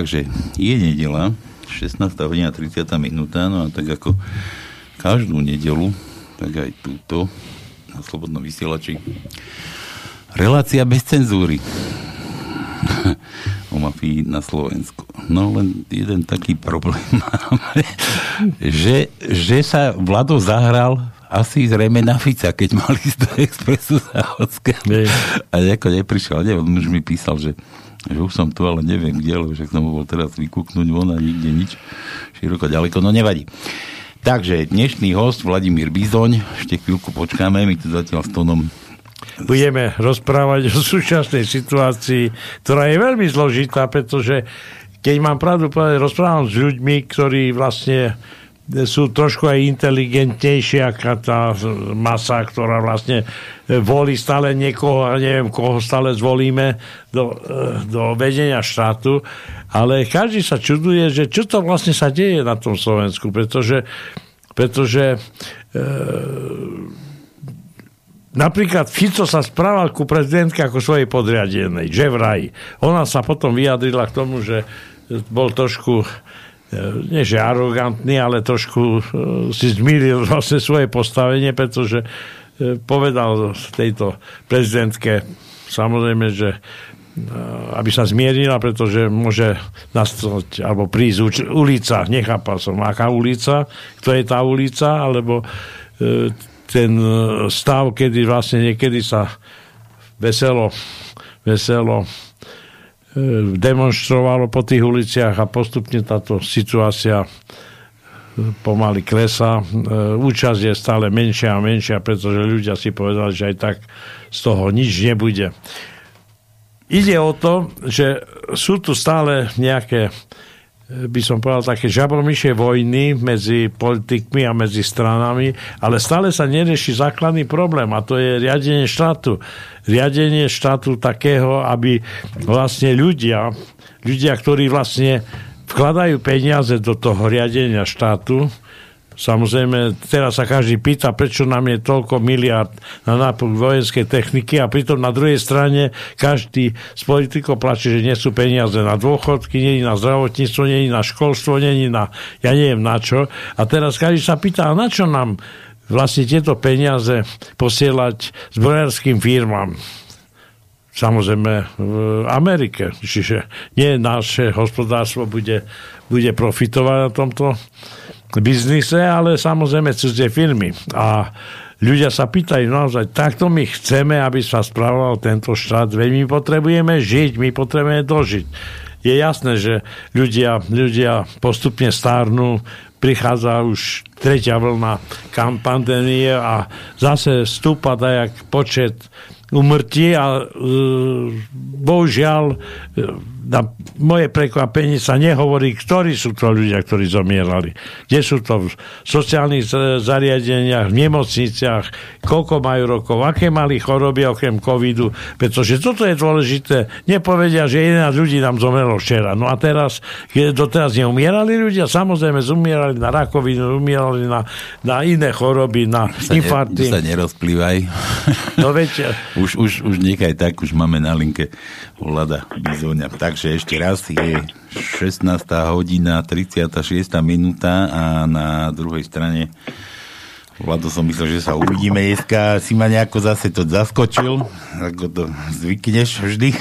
Takže je nedela, 16. hodina 30. minúta, no a tak ako každú nedelu, tak aj túto na Slobodnom vysielači. Relácia bez cenzúry o mafii na Slovensku. No len jeden taký problém máme, že, že sa Vlado zahral asi zrejme na Fica, keď mali z do Expressu Záhodského. A ako neprišiel, neviem, už mi písal, že, že už som tu, ale neviem kde, lebo však som bol teraz vykúknuť von a nikde nič. Široko, ďaleko, no nevadí. Takže dnešný host Vladimír Bizoň, ešte chvíľku počkáme, my tu zatiaľ s tónom budeme rozprávať o súčasnej situácii, ktorá je veľmi zložitá, pretože keď mám pravdu povedať, rozprávam s ľuďmi, ktorí vlastne sú trošku aj inteligentnejšie ako tá masa, ktorá vlastne volí stále niekoho a neviem, koho stále zvolíme do, do vedenia štátu. Ale každý sa čuduje, že čo to vlastne sa deje na tom Slovensku, pretože, pretože e, Napríklad Fico sa správal ku prezidentke ako svojej podriadenej, že vraj. Ona sa potom vyjadrila k tomu, že bol trošku E, nie že arogantný, ale trošku e, si zmýlil vlastne svoje postavenie, pretože e, povedal tejto prezidentke samozrejme, že aby sa zmierila, pretože môže nastať alebo prísť ulica, nechápal som, aká ulica, kto je tá ulica, alebo ten stav, kedy vlastne niekedy sa veselo, veselo E, demonstrovalo po tých uliciach a postupne táto situácia e, pomaly klesá. E, účasť je stále menšia a menšia, pretože ľudia si povedali, že aj tak z toho nič nebude. Ide o to, že sú tu stále nejaké by som povedal, také žabromyšie vojny medzi politikmi a medzi stranami, ale stále sa nerieši základný problém a to je riadenie štátu. Riadenie štátu takého, aby vlastne ľudia, ľudia, ktorí vlastne vkladajú peniaze do toho riadenia štátu, Samozrejme, teraz sa každý pýta, prečo nám je toľko miliard na nápuk vojenskej techniky a pritom na druhej strane každý z politikov plače, že nie sú peniaze na dôchodky, nie na zdravotníctvo, nie na školstvo, nie na, ja neviem na čo. A teraz každý sa pýta, a na čo nám vlastne tieto peniaze posielať zbrojárským firmám? samozrejme v Amerike. Čiže nie naše hospodárstvo bude, bude profitovať na tomto biznise, ale samozrejme cudzie firmy. A ľudia sa pýtajú naozaj, takto my chceme, aby sa spravoval tento štát, veď my potrebujeme žiť, my potrebujeme dožiť. Je jasné, že ľudia, ľudia postupne stárnu, prichádza už tretia vlna pandémie a zase stúpa dajak počet umrtí a e, bohužiaľ e, na moje prekvapenie sa nehovorí, ktorí sú to ľudia, ktorí zomierali. Kde sú to v sociálnych zariadeniach, v nemocniciach, koľko majú rokov, aké mali choroby okrem covidu, pretože toto je dôležité. Nepovedia, že 11 ľudí nám zomrelo včera. No a teraz, keď doteraz neumierali ľudia, samozrejme zomierali na rakovinu, umierali na, na iné choroby, na sa infarkty. Ne, sa nerozplývaj. No veď... už, už, už niekaj tak, už máme na linke Vlada Bizoňa. Takže ešte raz je 16. hodina 36. minúta a na druhej strane Vlado som myslel, že sa uvidíme dneska. Si ma nejako zase to zaskočil, ako to zvykneš vždy.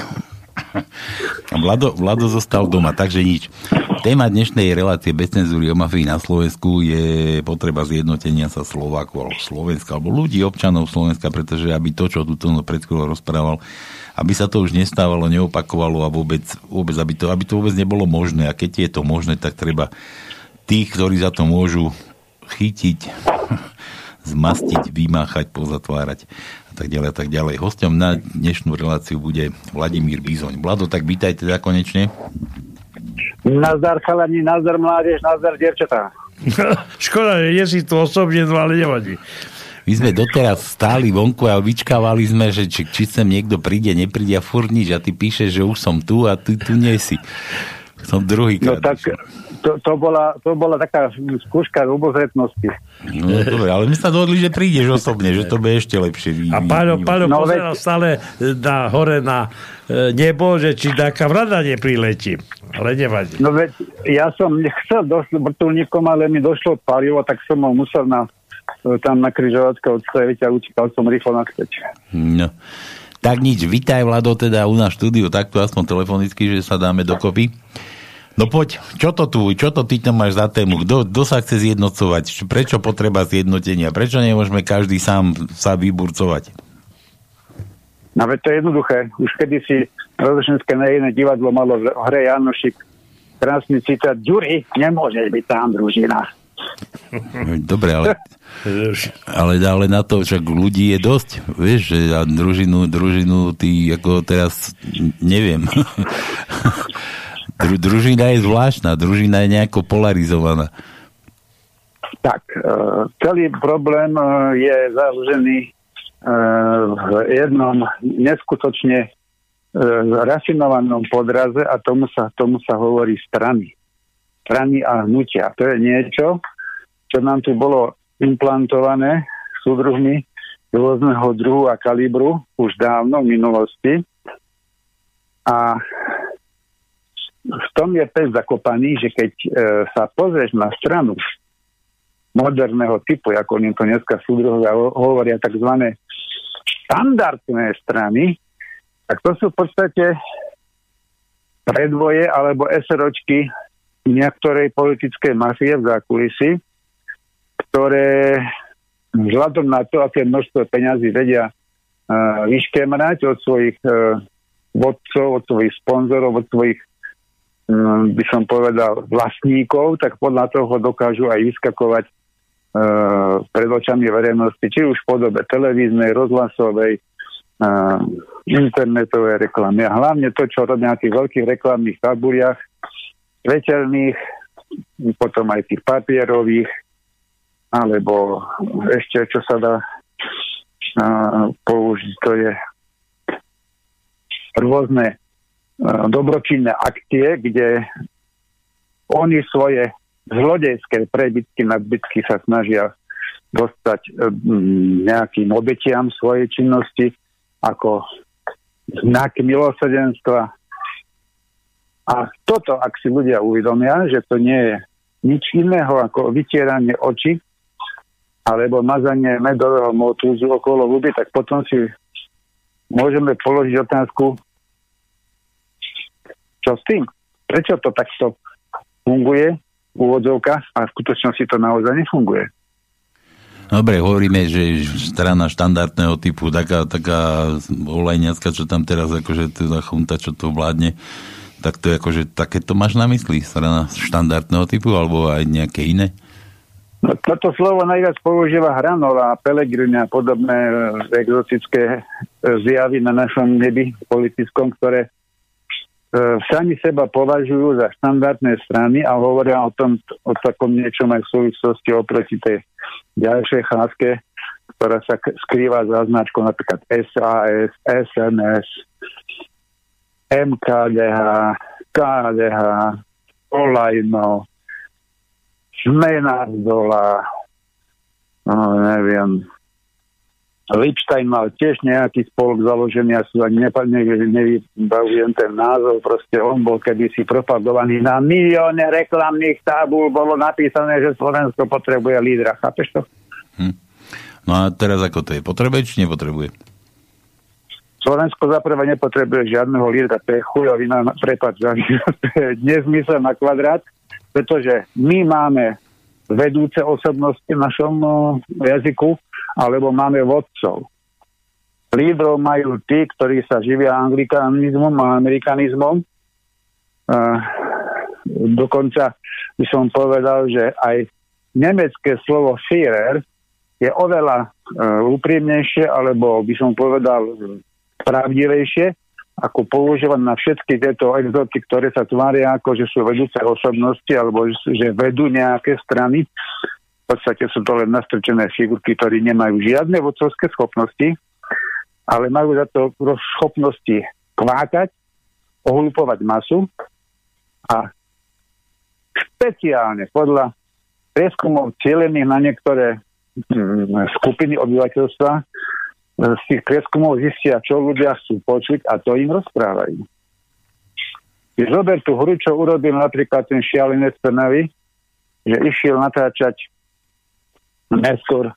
Vlado, Vlado zostal doma, takže nič. Téma dnešnej relácie bez cenzúry o mafii na Slovensku je potreba zjednotenia sa Slováku alebo Slovenska, alebo ľudí, občanov Slovenska, pretože aby to, čo tu pred chvíľou rozprával, aby sa to už nestávalo, neopakovalo a vôbec, vôbec aby, to, aby to vôbec nebolo možné. A keď je to možné, tak treba tých, ktorí za to môžu chytiť, zmastiť, vymáchať, pozatvárať a tak ďalej a tak ďalej. Hostom na dnešnú reláciu bude Vladimír Bizoň. Vlado, tak vítajte teda konečne. Nazdar chalani, nazdar mládež, nazdar devčatá. Škoda, že je si tu osobne, no ale nevadí. My sme doteraz stáli vonku a vyčkávali sme, že či, či sem niekto príde, nepríde a furt nič. A ty píšeš, že už som tu a ty tu nie si. Som druhý No tak, to, to, bola, to bola taká skúška obozretnosti. No, dobre, ale my sa dohodli, že prídeš osobne, že to bude ešte lepšie. Vy, a Paľo, Paľo no, pozeral veď... stále na, hore na e, nebo, že či taká vrada nepriletí. Ale nevadí. No veď ja som nechcel dosť vrtulníkom, ale mi došlo palivo, tak som ho musel na, tam na križovatke odstaviť a utíkal som rýchlo na No. Tak nič, vitaj Vlado teda u nás štúdiu, takto aspoň telefonicky, že sa dáme dokopy. No poď, čo to tu, čo to ty tam máš za tému? Kto, kto sa chce zjednocovať? Prečo potreba zjednotenia? Prečo nemôžeme každý sám sa vyburcovať? No veď to je jednoduché. Už kedysi rozlišenské nejedné divadlo malo v hre Janošik krásny citát Ďuri, nemôže byť tam družina. Dobre, ale, ale, ale na to však ľudí je dosť. Vieš, že a družinu, družinu ty ako teraz neviem. Dru, družina je zvláštna, družina je nejako polarizovaná. Tak, e, celý problém e, je založený e, v jednom neskutočne rafinovanom podraze a tomu sa, tomu sa hovorí strany. Strany a hnutia. To je niečo, čo nám tu bolo implantované súdruhmi rôzneho druhu a kalibru už dávno v minulosti. A v tom je pes zakopaný, že keď e, sa pozrieš na stranu moderného typu, ako oni to dneska súdruhovia hovoria, tzv. štandardné strany, tak to sú v podstate predvoje alebo SROčky niektorej politickej mafie v zákulisi, ktoré vzhľadom na to, aké množstvo peňazí vedia uh, vyškemrať od svojich uh, vodcov, od svojich sponzorov, od svojich Hm, by som povedal, vlastníkov, tak podľa toho dokážu aj vyskakovať e, pred očami verejnosti, či už v podobe televíznej, rozhlasovej, internetovej reklamy. A hlavne to, čo robia na tých veľkých reklamných tabuliach, svetelných, potom aj tých papierových, alebo ešte, čo sa dá e, použiť, to je rôzne Eh, dobročinné akcie, kde oni svoje zlodejské prebytky, nadbytky sa snažia dostať eh, nejakým obetiam svojej činnosti ako znak milosrdenstva. A toto, ak si ľudia uvedomia, že to nie je nič iného ako vytieranie očí alebo mazanie medového motúzu okolo ľudí, tak potom si môžeme položiť otázku, čo s tým? Prečo to takto funguje v úvodzovkách a v skutočnosti to naozaj nefunguje? Dobre, hovoríme, že strana štandardného typu, taká, taká olejňacka, čo tam teraz, akože tá chunta, čo to vládne, tak to je akože, takéto máš na mysli, strana štandardného typu, alebo aj nejaké iné? No, toto slovo najviac používa Hranola, Pelegrini a podobné e, exotické e, zjavy na našom nebi politickom, ktoré E, sami seba považujú za štandardné strany a hovoria o tom, o takom niečom aj v súvislosti oproti tej ďalšej cháske, ktorá sa skrýva za značkou napríklad SAS, SNS, MKDH, KDH, Olajno, Smena z no, neviem, Lipstein mal tiež nejaký spolok založený, ja si ani nevybavujem ten názov, proste on bol kedysi propagovaný na milióne reklamných tábul, bolo napísané, že Slovensko potrebuje lídra, chápeš to? Hm. No a teraz ako to je? Potrebuje či nepotrebuje? Slovensko zaprvé nepotrebuje žiadneho lídra, to je chujovina, prepad, nezmysel na kvadrát, pretože my máme vedúce osobnosti v našom no, jazyku, alebo máme vodcov. Lídrov majú tí, ktorí sa živia anglikanizmom a amerikanizmom. Uh, dokonca by som povedal, že aj nemecké slovo Führer je oveľa uh, úprimnejšie, alebo by som povedal pravdivejšie, ako používať na všetky tieto exoty, ktoré sa tvária ako, že sú vedúce osobnosti, alebo že vedú nejaké strany. Podstate sú to len nastrčené figurky, ktorí nemajú žiadne vodcovské schopnosti, ale majú za to schopnosti kvákať, ohlupovať masu a špeciálne podľa prieskumov cieľených na niektoré hm, skupiny obyvateľstva z tých prieskumov zistia, čo ľudia chcú počuť a to im rozprávajú. Keď Robert Hručo urobil napríklad ten šialenec Trnavy, že išiel natáčať neskôr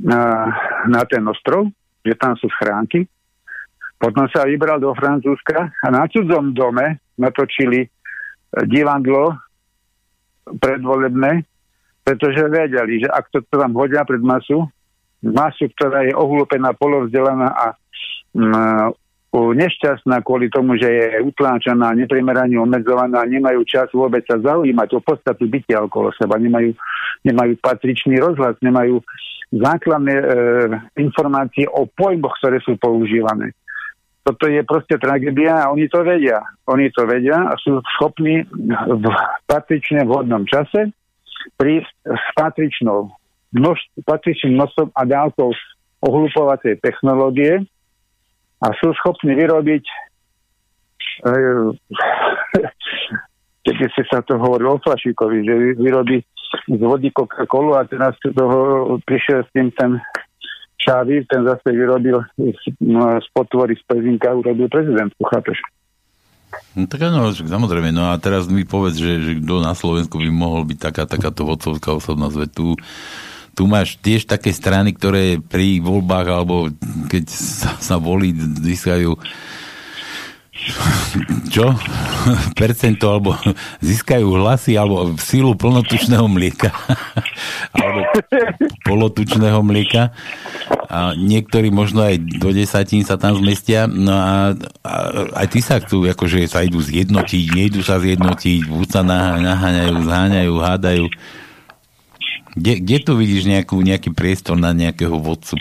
na, na ten ostrov, že tam sú schránky. Potom sa vybral do Francúzska a na cudzom dome natočili divadlo predvolebné, pretože vedeli, že ak to tam hodia pred masu, masu, ktorá je ohlupená, polovzdelaná a mm, nešťastná kvôli tomu, že je utláčaná, neprimerane obmedzovaná, nemajú čas vôbec sa zaujímať o podstatu bytia okolo seba, nemajú, nemajú patričný rozhľad, nemajú základné e, informácie o pojmoch, ktoré sú používané. Toto je proste tragédia a oni to vedia. Oni to vedia a sú schopní v patrične vhodnom čase prísť s patričnou množ, patričným množstvom a dávkou ohlupovacej technológie a sú schopní vyrobiť e, keď si sa to hovoril o Flašíkovi, že vyrobí z vody Coca-Colu a teraz toho prišiel s tým ten Šávy, ten zase vyrobil no, z potvory z Pezinka, urobil prezidentku, chápeš? No tak áno, samozrejme. No a teraz mi povedz, že, že kto na Slovensku by mohol byť taká, takáto vodcovská osobnosť. Veď tu, tu máš tiež také strany, ktoré pri voľbách alebo keď sa, sa volí, získajú čo? Percento, alebo získajú hlasy, alebo sílu plnotučného mlieka, alebo polotučného mlieka. A niektorí možno aj do desatín sa tam zmestia. No a, a aj tí sa chcú, akože sa idú zjednotiť, nejdu sa zjednotiť, buď sa naháňajú, zháňajú, hádajú. Kde, kde tu vidíš nejakú, nejaký priestor na nejakého vodcu?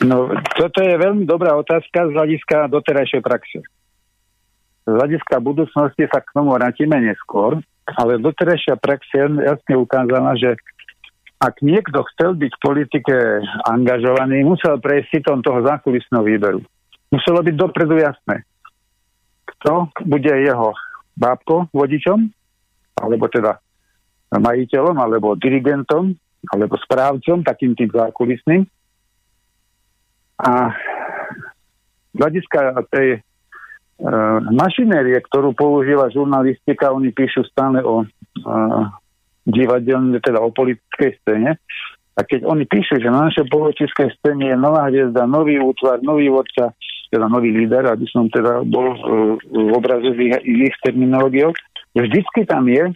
No, toto je veľmi dobrá otázka z hľadiska doterajšej praxe. Z hľadiska budúcnosti sa k tomu vrátime neskôr, ale doterajšia praxe jasne ukázala, že ak niekto chcel byť v politike angažovaný, musel prejsť sitom toho zákulisného výberu. Muselo byť dopredu jasné, kto bude jeho bábko vodičom, alebo teda majiteľom, alebo dirigentom, alebo správcom, takým tým zákulisným, a z hľadiska tej uh, mašinérie, ktorú používa žurnalistika, oni píšu stále o uh, divadelne, teda o politickej scéne. A keď oni píšu, že na našej politickej scéne je nová hviezda, nový útvar, nový vodca, teda nový líder, aby som teda bol uh, v obraze z ich, ich terminológiou, vždycky tam je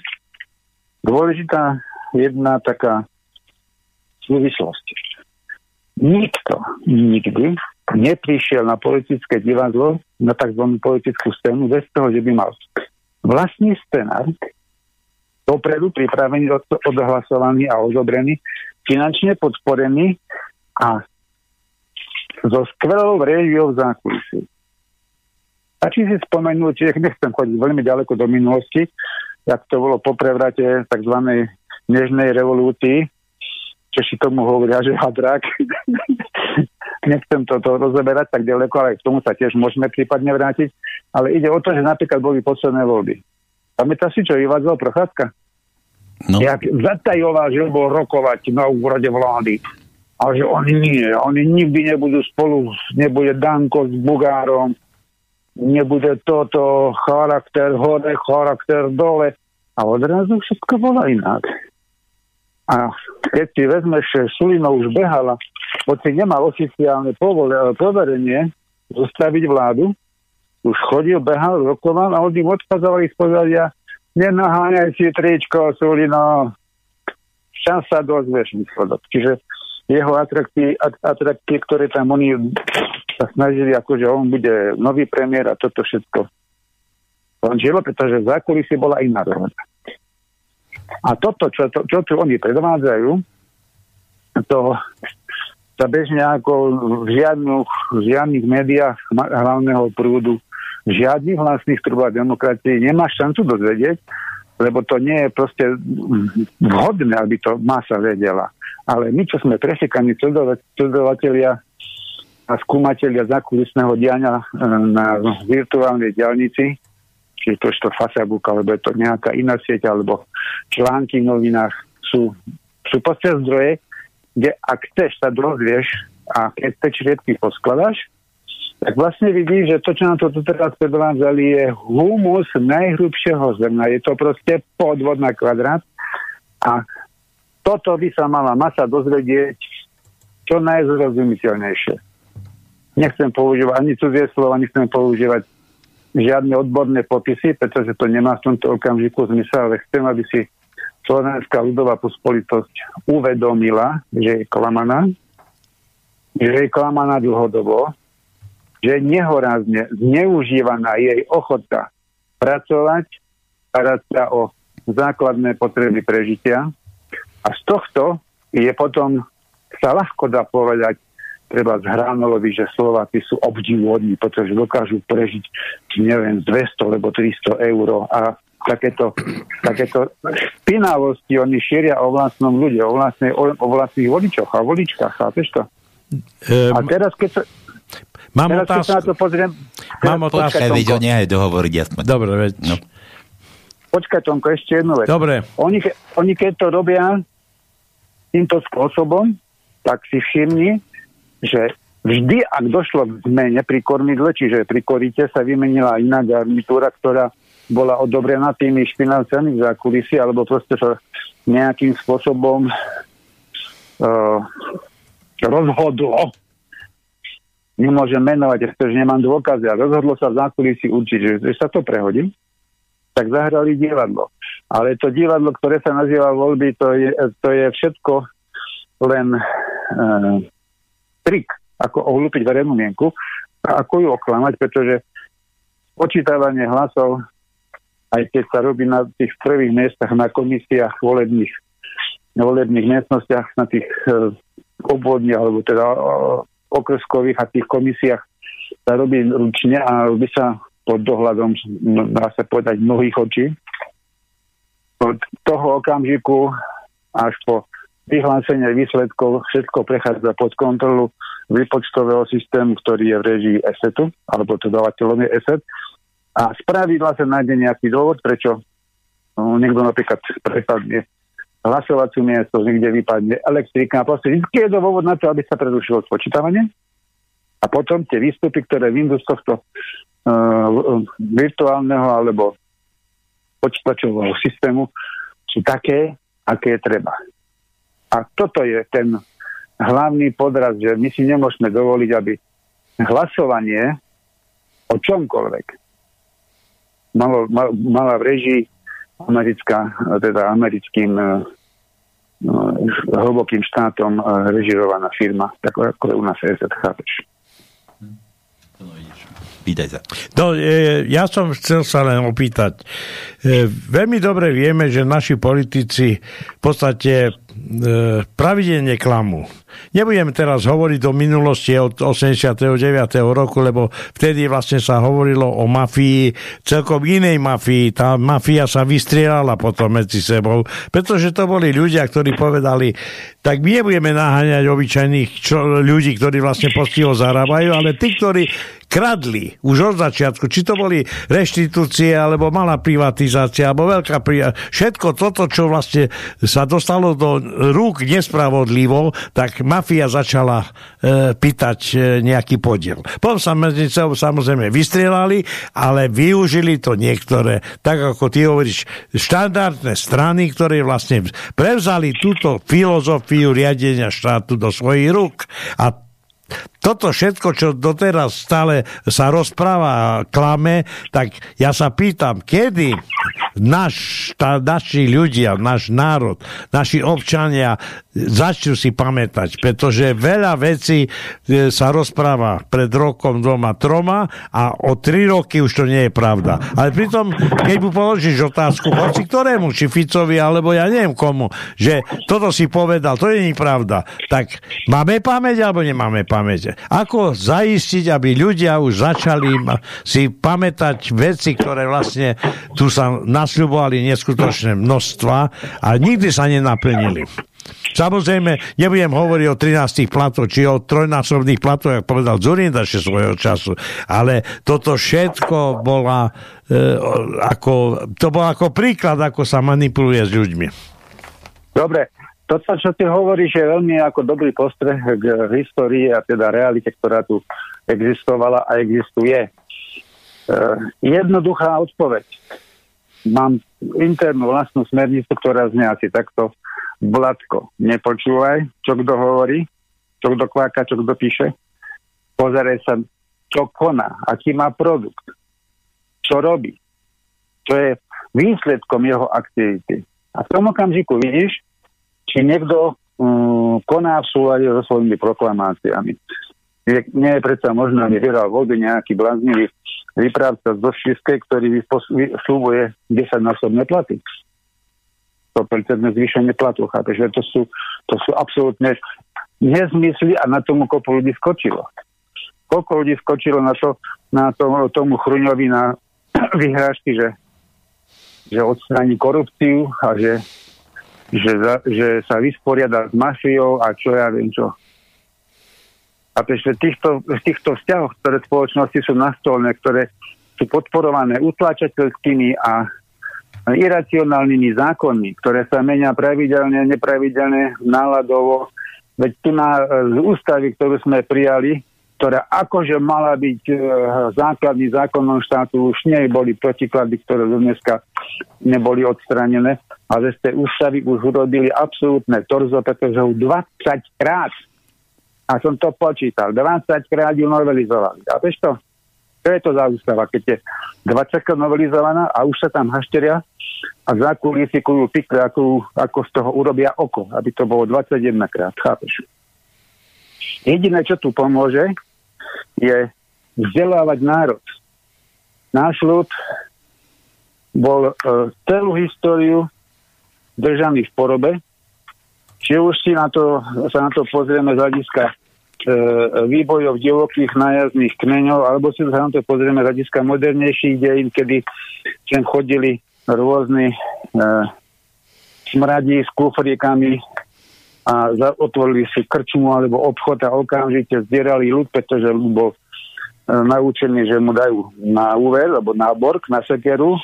dôležitá jedna taká súvislosť Nikto nikdy neprišiel na politické divadlo, na tzv. politickú scénu, bez toho, že by mal vlastný scenár, dopredu pripravený, odhlasovaný a odobrený, finančne podporený a so skvelou réžiou v zákulisí. Či si spomenul, či nechcem chodiť veľmi ďaleko do minulosti, jak to bolo po prevrate tzv. nežnej revolúcii, Češi tomu hovoria, že hadrák. Nechcem toto rozeberať tak ďaleko, ale k tomu sa tiež môžeme prípadne vrátiť. Ale ide o to, že napríklad boli posledné voľby. Pamätáš si, čo vyvádzal Prochádzka? No. Jak zatajoval, že bol rokovať na úrade vlády. A že oni nie, oni nikdy nebudú spolu, nebude Danko s Bugárom, nebude toto, charakter hore, charakter dole. A odrazu všetko bolo inak. A keď si vezmeš, že Sulino už behala, hoci nemal oficiálne poverenie zostaviť vládu, už chodil, behal, rokoval a oni odkazovali z pozadia, nenaháňaj si tričko, Sulino, čas sa výsledok. Čiže jeho atrakty, atrakty, ktoré tam oni sa snažili, ako že on bude nový premiér a toto všetko končilo, pretože v zákulisí bola iná dohoda. A toto, čo, to, čo, čo oni predvádzajú, to sa bežne ako v, žiadnych, v žiadnych médiách hlavného prúdu, v žiadnych vlastných trubách demokracie nemá šancu dozvedieť, lebo to nie je proste vhodné, aby to masa vedela. Ale my, čo sme presekaní sledovateľia a skúmatelia zákulisného diania e, na virtuálnej diálnici, či to je to Facebook, alebo je to nejaká iná sieť, alebo články v novinách, sú, sú proste zdroje, kde ak chceš sa dozvieš a keď tie čriepky poskladaš, tak vlastne vidíš, že to, čo nám to teraz predvádzali, je humus najhrubšieho zrna. Je to proste podvod na kvadrát a toto by sa mala masa dozvedieť čo najzrozumiteľnejšie. Nechcem používať ani cudzie slova, nechcem používať žiadne odborné popisy, pretože to nemá v tomto okamžiku zmysel, ale chcem, aby si Slovenská ľudová pospolitosť uvedomila, že je klamaná, že je klamaná dlhodobo, že nehorázne zneužívaná jej ochota pracovať, starať sa o základné potreby prežitia. A z tohto je potom, sa ľahko dá povedať, treba z Hranolovi, že Slováci sú obdivodní, pretože dokážu prežiť, neviem, 200 alebo 300 eur a takéto, takéto špinavosti oni šíria o vlastnom ľude, o, vlastnej, o, o vlastných voličoch a voličkách, chápeš to? Um, a teraz, keď sa, Mám teraz, otázku. Keď sa na to pozriem... Mám otázku. Počkaj, veď oni aj dohovoriť jasne. Dobre, veď. No. Počkaj, Tonko, ešte jednu vec. Dobre. Oni, oni keď to robia týmto spôsobom, tak si všimni, že vždy, ak došlo k zmene pri kormidle, čiže pri korite sa vymenila iná garnitúra, ktorá bola odobrená tými špinavcami za kulisy, alebo proste sa nejakým spôsobom uh, rozhodlo, nemôžem menovať, pretože nemám dôkazy, a rozhodlo sa v zákulisí určiť, že, že sa to prehodí, tak zahrali divadlo. Ale to divadlo, ktoré sa nazýva voľby, to je, to je všetko len uh, trik, ako ohlúpiť verejnú mienku a ako ju oklamať, pretože počítavanie hlasov aj keď sa robí na tých prvých miestach na komisiách volebných, volebných miestnostiach, na tých e, obvodniach, alebo teda e, okreskových a tých komisiách sa robí ručne a robí sa pod dohľadom, no, dá sa povedať, mnohých očí. Od toho okamžiku až po vyhlásenie výsledkov všetko prechádza pod kontrolu výpočtového systému, ktorý je v režii ESETu, alebo to dávateľom je ESET a z pravidla sa nájde nejaký dôvod, prečo no, niekto napríklad prepadne hlasovaciu miesto, niekde vypadne elektrika. Proste vždy je dôvod na to, aby sa predušilo spočítavanie. A potom tie výstupy, ktoré vyjdú z tohto uh, virtuálneho alebo počítačového systému, sú také, aké je treba. A toto je ten hlavný podraz, že my si nemôžeme dovoliť, aby hlasovanie o čomkoľvek malo, mal, mala v režii americká, teda americkým uh, hlbokým štátom uh, režirovaná firma, tak ako je u nás EZ, chápeš? Pýtaj sa. No, e, ja som chcel sa len opýtať. E, veľmi dobre vieme, že naši politici v podstate e, pravidelne klamú. Nebudem teraz hovoriť o minulosti od 89. roku, lebo vtedy vlastne sa hovorilo o mafii, celkom inej mafii. Tá mafia sa vystrieľala potom medzi sebou, pretože to boli ľudia, ktorí povedali, tak my nebudeme naháňať obyčajných čo, ľudí, ktorí vlastne postiho zarábajú, ale tí, ktorí kradli už od začiatku, či to boli reštitúcie, alebo malá privatizácia, alebo veľká privatizácia. Všetko toto, čo vlastne sa dostalo do rúk nespravodlivo, tak mafia začala e, pýtať e, nejaký podiel. Potom sa medzi sebou samozrejme vystrelali, ale využili to niektoré, tak ako ty hovoríš, štandardné strany, ktoré vlastne prevzali túto filozofiu riadenia štátu do svojich rúk. A toto všetko, čo doteraz stále sa rozpráva a klame, tak ja sa pýtam, kedy naš, tá, naši ľudia, náš národ, naši občania začnú si pamätať, pretože veľa vecí e, sa rozpráva pred rokom, dvoma, troma a o tri roky už to nie je pravda. Ale pritom, keď mu položíš otázku, hoci ktorému, či Ficovi, alebo ja neviem komu, že toto si povedal, to nie je pravda, tak máme pamäť alebo nemáme pamäť? Ako zaistiť, aby ľudia už začali si pamätať veci, ktoré vlastne tu sa nasľubovali neskutočné množstva a nikdy sa nenaplnili. Samozrejme, nebudem hovoriť o 13 platoch, či o trojnásobných platoch, ako povedal Zurindaš svojho času, ale toto všetko bola e, ako, to bol ako príklad, ako sa manipuluje s ľuďmi. Dobre, to, čo ty hovoríš, je veľmi ako dobrý postreh k histórii a teda realite, ktorá tu existovala a existuje. E, jednoduchá odpoveď. Mám internú vlastnú smernicu, ktorá znie asi takto. Vladko, nepočúvaj, čo kto hovorí, čo kto kváka, čo kto píše. Pozeraj sa, čo koná, aký má produkt, čo robí. To je výsledkom jeho aktivity. A v tom okamžiku vidíš, či niekto um, koná v súlade so svojimi proklamáciami. Nie, nie je predsa možné, aby vyhral voľby nejaký bláznivý vyprávca z Došiskej, ktorý slúbuje 10-násobné platy. 100% zvýšenie platu, chápeš, to sú, to sú absolútne nezmysly a na tomu kopu ľudí skočilo. Koľko ľudí skočilo na, to, na to, tomu Chruňovi na vyhrážky, že, že odstráni korupciu a že, že, že sa vysporiada s mafiou a čo ja viem čo. A že týchto, v týchto vzťahoch, ktoré spoločnosti sú nastolné, ktoré sú podporované utláčateľskými a iracionálnymi zákonmi, ktoré sa menia pravidelne, nepravidelne, náladovo. Veď tu na z ústavy, ktorú sme prijali, ktorá akože mala byť e, základný zákonom štátu, už nie boli protiklady, ktoré do dneska neboli odstranené, ale z tej ústavy už urobili absolútne torzo, pretože ho 20 krát, a som to počítal, 20 krát ju novelizovali. A vieš to? Čo je to za ústava, keď je 20 krát novelizovaná a už sa tam hašteria a zakulisikujú pikle, ako, ako z toho urobia oko, aby to bolo 21 krát, chápeš? Jediné, čo tu pomôže, je vzdelávať národ. Náš ľud bol e, celú históriu držaný v porobe, či už si na to, sa na to pozrieme z hľadiska e, výbojov divokých nájazdných kmeňov, alebo si sa na to pozrieme z hľadiska modernejších dejín, kedy sem chodili rôzni e, smradí s kufríkami a za, otvorili si krčmu alebo obchod a okamžite zdierali ľud, pretože ľud bol e, naučený, že mu dajú na úver alebo na bork, na sekeru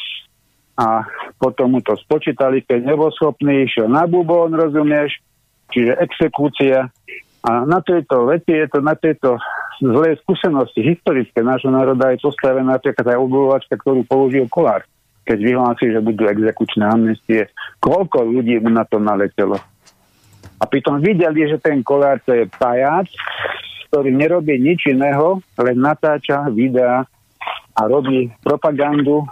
a potom mu to spočítali, keď nebol schopný, išiel na bubon, rozumieš, čiže exekúcia. A na tejto veci je to, na tejto zlej skúsenosti historické nášho národa je postavená napríklad aj obulovačka, ktorú použil Kolár keď vyhlási, že budú exekučné amnestie, koľko ľudí mu na to naletelo. A pritom videli, že ten kolár to je pajac, ktorý nerobí nič iného, len natáča videá a robí propagandu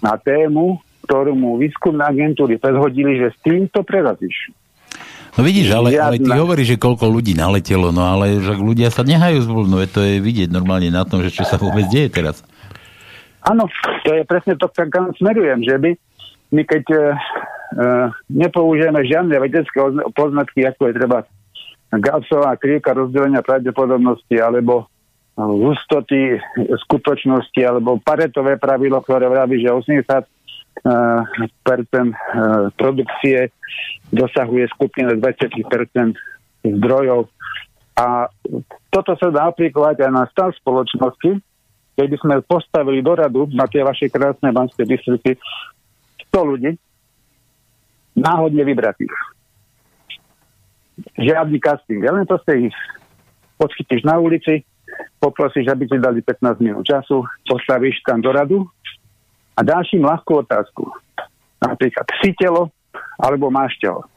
na tému, ktorú mu výskumné agentúry predhodili, že s týmto prerazíš. No vidíš, ale, ale ty hovoríš, že koľko ľudí naletelo, no ale že ľudia sa nehajú zblúdnuť, to je vidieť normálne na tom, že čo sa vôbec deje teraz. Áno, to je presne to, kam smerujem, že by my keď uh, nepoužijeme žiadne vedecké poznatky, ako je treba Gaussová krivka rozdelenia pravdepodobnosti alebo hustoty skutočnosti alebo paretové pravidlo, ktoré vraví, že 80 percent produkcie dosahuje skupina 20% zdrojov. A toto sa dá aplikovať aj na stav spoločnosti, keby sme postavili do radu na tie vaše krásne banské distrikty 100 ľudí, náhodne vybratých. Žiadny casting, len proste ich odchytíš na ulici, poprosíš, aby ti dali 15 minút času, postavíš tam do radu a dáš im ľahkú otázku. Napríklad, si telo alebo máš telo.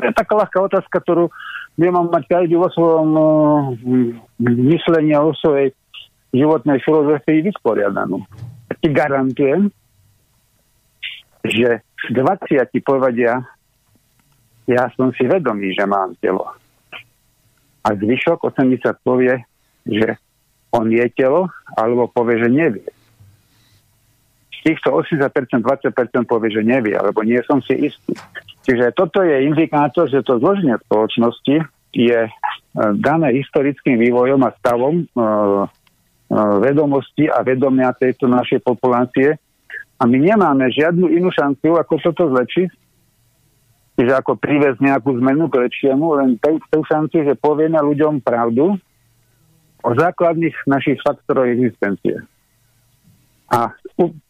To je taká ľahká otázka, ktorú by mám mať každý vo svojom uh, myslení a vo svojej životnej filozofii vysporiadanú. Ti garantujem, že 20 povedia, ja som si vedomý, že mám telo. A zvyšok 80 povie, že on je telo, alebo povie, že nevie. Z týchto 80%, 20% povie, že nevie, alebo nie som si istý. Čiže toto je indikátor, že to zloženie spoločnosti je dané historickým vývojom a stavom vedomosti a vedomia tejto našej populácie. A my nemáme žiadnu inú šanciu, ako toto zlepšiť, čiže ako privez nejakú zmenu k lepšiemu, len tú šanciu, že povieme ľuďom pravdu o základných našich faktoroch existencie. A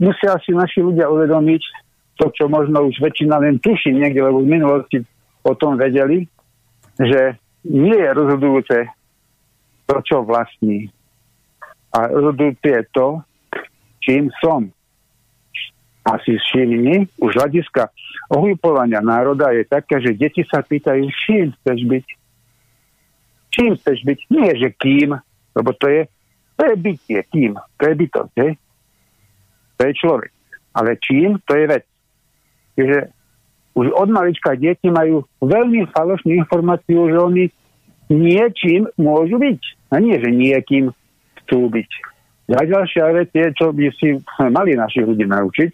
musia si naši ľudia uvedomiť to, čo možno už väčšina len tuší niekde, lebo v minulosti o tom vedeli, že nie je rozhodujúce to, čo vlastní. A rozhodujúce je to, čím som. A si všimni, už hľadiska ohlupovania národa je také, že deti sa pýtajú, čím chceš byť. Čím chceš byť? Nie, že kým, lebo to je, to je bytie, kým, to je bytosť, je? to je človek. Ale čím, to je vec. Čiže už od malička deti majú veľmi falošnú informáciu, že oni niečím môžu byť. A nie, že niekým chcú byť. A ďalšia vec je, čo by si mali naši ľudí naučiť,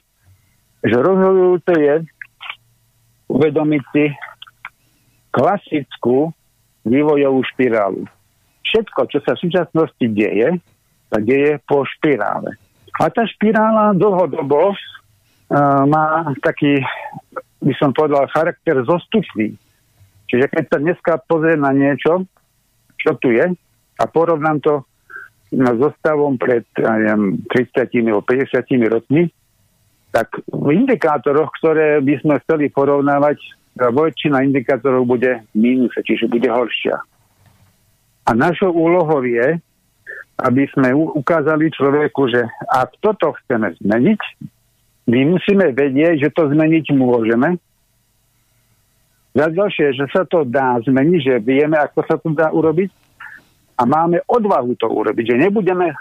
že rozhodujúce je uvedomiť si klasickú vývojovú špirálu. Všetko, čo sa v súčasnosti deje, sa deje po špirále. A tá špirála dlhodobo uh, má taký, by som povedal, charakter zostupný. Čiže keď sa dneska pozrie na niečo, čo tu je, a porovnám to so stavom pred neviem, 30 alebo 50 rokmi, tak v indikátoroch, ktoré by sme chceli porovnávať, väčšina indikátorov bude mínus, čiže bude horšia. A našou úlohou je, aby sme ukázali človeku, že ak toto chceme zmeniť, my musíme vedieť, že to zmeniť môžeme. Za ďalšie, že sa to dá zmeniť, že vieme, ako sa to dá urobiť. A máme odvahu to urobiť, že nebudeme e,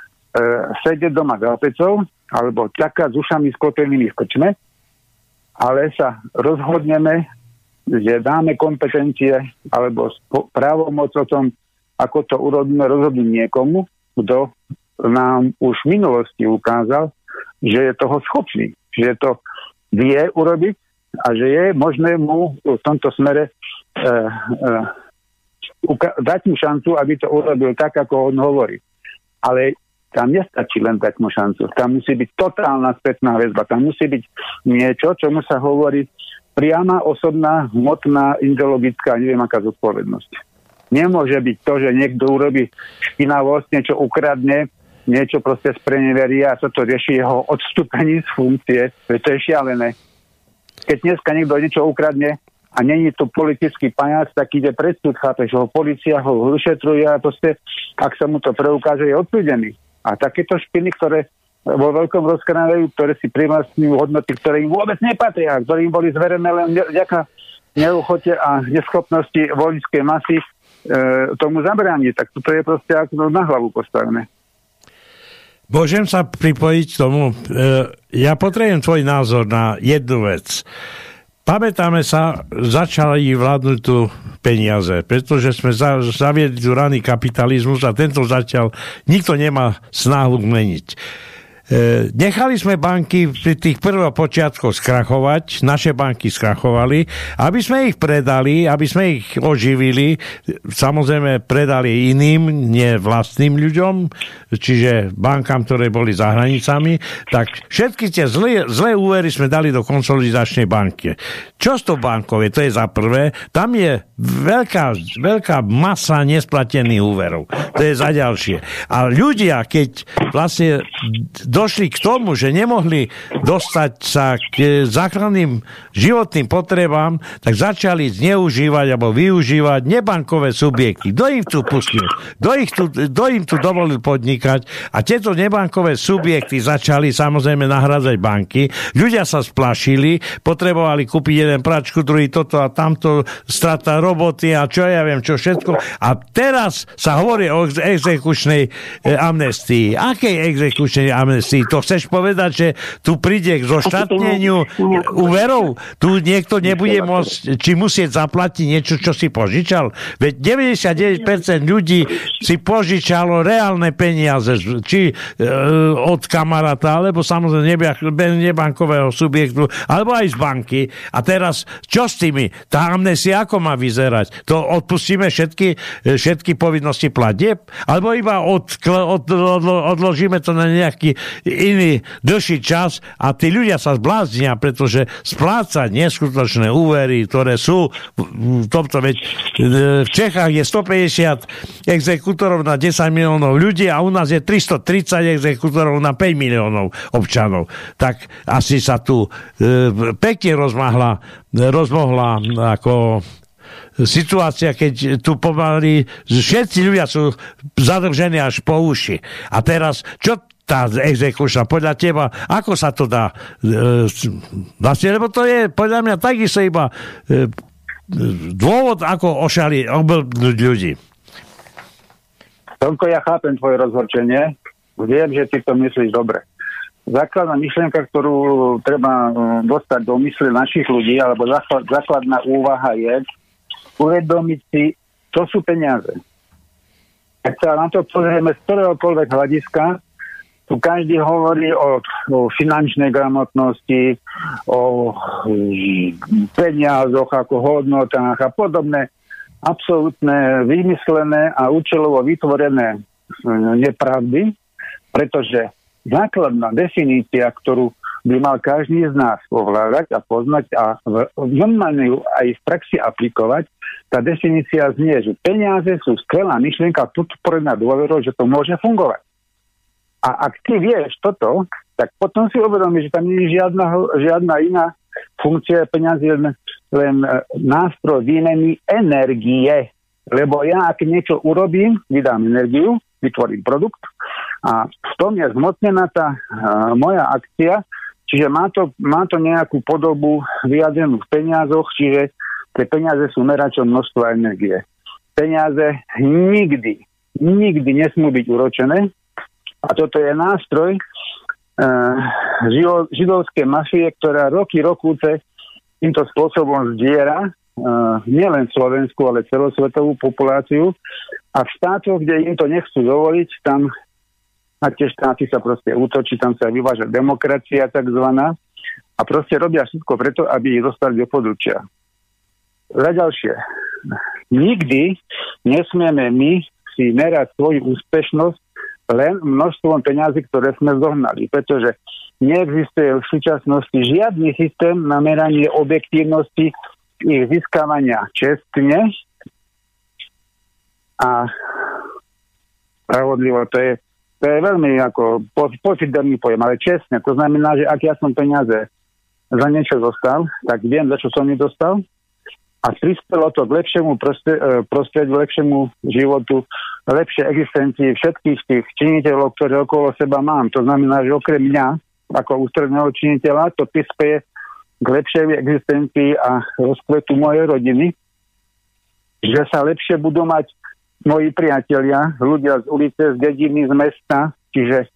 sedieť doma za opecou alebo čakať s ušami sklopenými v krčme, ale sa rozhodneme, že dáme kompetencie alebo právomoc o tom, ako to urobíme, rozhodnúť niekomu, kto nám už v minulosti ukázal, že je toho schopný, že to vie urobiť a že je možné mu v tomto smere e, e, uka- dať mu šancu, aby to urobil tak, ako on hovorí. Ale tam nestačí len dať mu šancu. Tam musí byť totálna spätná väzba. Tam musí byť niečo, čomu sa hovorí priama, osobná, hmotná, ideologická, neviem aká zodpovednosť. Nemôže byť to, že niekto urobí špinavosť, niečo ukradne, niečo proste spreneverí a sa to rieši jeho odstúpení z funkcie. To je šialené keď dneska niekto niečo ukradne a není to politický pajac, tak ide pred súd, chápeš, ho policia ho vyšetruje a proste, ak sa mu to preukáže, je odsúdený. A takéto špiny, ktoré vo veľkom rozkrávajú, ktoré si privlastňujú hodnoty, ktoré im vôbec nepatria, ktoré im boli zverené len vďaka neuchote a neschopnosti voličskej masy tomu zabrániť. Tak toto je proste ako na hlavu postavené. Môžem sa pripojiť k tomu. E, ja potrebujem tvoj názor na jednu vec. Pamätáme sa, začali vládnuť tu peniaze, pretože sme zaviedli tu raný kapitalizmus a tento zatiaľ nikto nemá snahu zmeniť. E, nechali sme banky pri tých prvopočiatkoch skrachovať, naše banky skrachovali, aby sme ich predali, aby sme ich oživili, samozrejme predali iným, nie vlastným ľuďom, čiže bankám, ktoré boli za hranicami, tak všetky tie zlé, zlé úvery sme dali do konsolidačnej banky. Čo s to bankové? To je za prvé. Tam je veľká, veľká masa nesplatených úverov. To je za ďalšie. A ľudia, keď vlastne došli k tomu, že nemohli dostať sa k základným životným potrebám, tak začali zneužívať alebo využívať nebankové subjekty. Kto im tu pustil? Kto, im tu dovolil podnikať? A tieto nebankové subjekty začali samozrejme nahrádzať banky. Ľudia sa splašili, potrebovali kúpiť jeden pračku, druhý toto a tamto, strata roboty a čo ja viem, čo všetko. A teraz sa hovorí o exekučnej e, amnestii. Akej exekučnej amnestii? Si. To chceš povedať, že tu príde k zoštátneniu úverov? Tu niekto nebude môcť, či musieť zaplatiť niečo, čo si požičal? Veď 99% ľudí si požičalo reálne peniaze, či e, od kamaráta, alebo samozrejme nebankového subjektu, alebo aj z banky. A teraz, čo s tými? Tá amnesia ako má vyzerať? To odpustíme všetky, všetky povinnosti platieb? Alebo iba od, od, od, odložíme to na nejaký iný dlhší čas a tí ľudia sa zbláznia, pretože splácať neskutočné úvery, ktoré sú v tomto veď v Čechách je 150 exekútorov na 10 miliónov ľudí a u nás je 330 exekútorov na 5 miliónov občanov. Tak asi sa tu e, pekne rozmahla, rozmohla ako situácia, keď tu pomaly všetci ľudia sú zadržení až po uši. A teraz, čo tá exekučná, podľa teba, ako sa to dá e, vlastne, lebo to je podľa mňa takisto iba e, dôvod, ako ošali ľudí. Tomko, ja chápem tvoje rozhorčenie. Viem, že ty to myslíš dobre. Základná myšlienka, ktorú treba e, dostať do mysle našich ľudí, alebo základná úvaha je, uvedomiť si, čo sú peniaze. Keď sa na to pozrieme z ktoréhokoľvek hľadiska, tu každý hovorí o, o finančnej gramotnosti, o peniazoch ako hodnotách a podobné absolútne vymyslené a účelovo vytvorené nepravdy, pretože základná definícia, ktorú by mal každý z nás ovládať a poznať a normálne ju aj v praxi aplikovať, tá definícia znie, že peniaze sú skvelá myšlienka podporená dôverou, že to môže fungovať. A ak ty vieš toto, tak potom si uvedomíš, že tam nie je žiadna, žiadna iná funkcia peniazy, len, len e, nástroj výmeny energie. Lebo ja, ak niečo urobím, vydám energiu, vytvorím produkt a v tom je zmocnená tá uh, moja akcia, čiže má to, má to nejakú podobu vyjadrenú v peniazoch, čiže tie peniaze sú meračom množstva energie. Peniaze nikdy, nikdy nesmú byť uročené a toto je nástroj uh, židovskej mafie, ktorá roky, rokúce týmto spôsobom zdiera uh, nielen Slovensku, ale celosvetovú populáciu a v štátoch, kde im to nechcú dovoliť, tam na tie štáty sa proste útočí, tam sa vyváža demokracia takzvaná a proste robia všetko preto, aby ich dostali do područia. Za ďalšie, nikdy nesmieme my si merať svoju úspešnosť len množstvom peňazí, ktoré sme zohnali, pretože neexistuje v súčasnosti žiadny systém na meranie objektívnosti ich získavania čestne a spravodlivo. To je, to je veľmi ako pofiderný pojem, ale čestne. To znamená, že ak ja som peniaze za niečo dostal, tak viem, za čo som ich dostal a prispelo to k lepšiemu e, prostrediu, lepšiemu životu, lepšej existencii všetkých tých činiteľov, ktoré okolo seba mám. To znamená, že okrem mňa, ako ústredného činiteľa, to prispieje k lepšej existencii a rozkvetu mojej rodiny, že sa lepšie budú mať moji priatelia, ľudia z ulice, z dediny, z mesta, čiže e,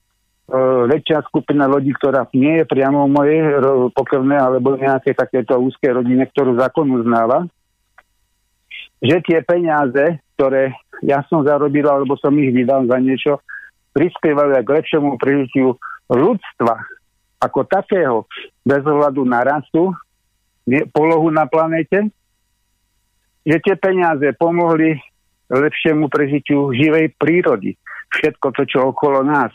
väčšia skupina ľudí, ktorá nie je priamo mojej pokrvné alebo nejaké takéto úzke rodine, ktorú zákon uznáva, že tie peniaze, ktoré ja som zarobil alebo som ich vydal za niečo, prispievajú aj k lepšiemu prežitiu ľudstva ako takého, bez ohľadu na rasu, polohu na planete, že tie peniaze pomohli lepšiemu prežitiu živej prírody. Všetko to, čo okolo nás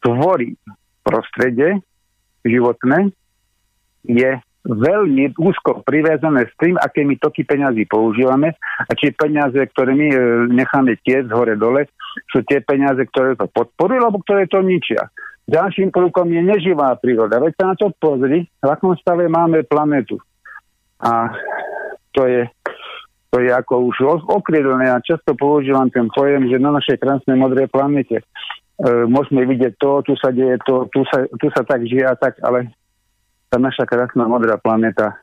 tvorí prostredie životné, je veľmi úzko priviazané s tým, aké my toky peňazí používame a či peniaze, ktoré my e, necháme tiec hore dole, sú tie peniaze, ktoré to podporujú, alebo ktoré to ničia. Ďalším prvkom je neživá príroda. Veď sa na to pozri, v akom stave máme planetu. A to je to je ako už okrydelné. Ja často používam ten pojem, že na našej krásnej modrej planete e, môžeme vidieť to, tu sa deje to, tu sa, tu sa tak žije a tak, ale tá naša krásna modrá planeta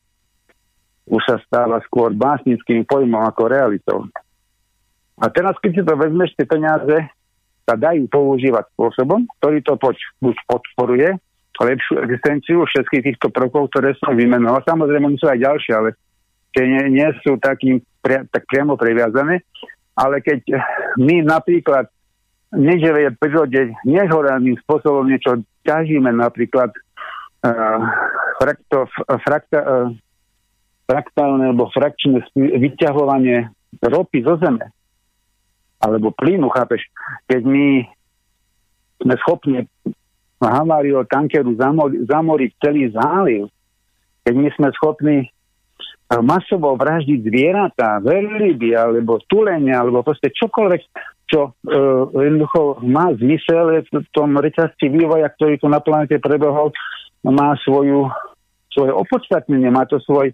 už sa stáva skôr básnickým pojmom ako realitou. A teraz, keď si to vezmeš, tie peniaze, sa dajú používať spôsobom, ktorý to poď, buď podporuje lepšiu existenciu všetkých týchto prvkov, ktoré som vymenoval. Samozrejme, sú aj ďalšie, ale tie nie, nie sú takým pria, tak priamo previazané. Ale keď my napríklad neživej prírode nehoraným spôsobom niečo ťažíme, napríklad uh, frakto, frakta, uh, fraktálne alebo frakčné vyťahovanie ropy zo zeme, alebo plynu, chápeš, keď my sme schopní haváriu tankeru zamori, zamoriť celý záliv, keď my sme schopní eh, masovo vraždiť zvieratá, veľryby, alebo tulene, alebo proste čokoľvek, čo uh, jednoducho má zmysel v tom reťazci vývoja, ktorý tu na planete prebehol, má svoju, svoje opodstatnenie, má to svoj,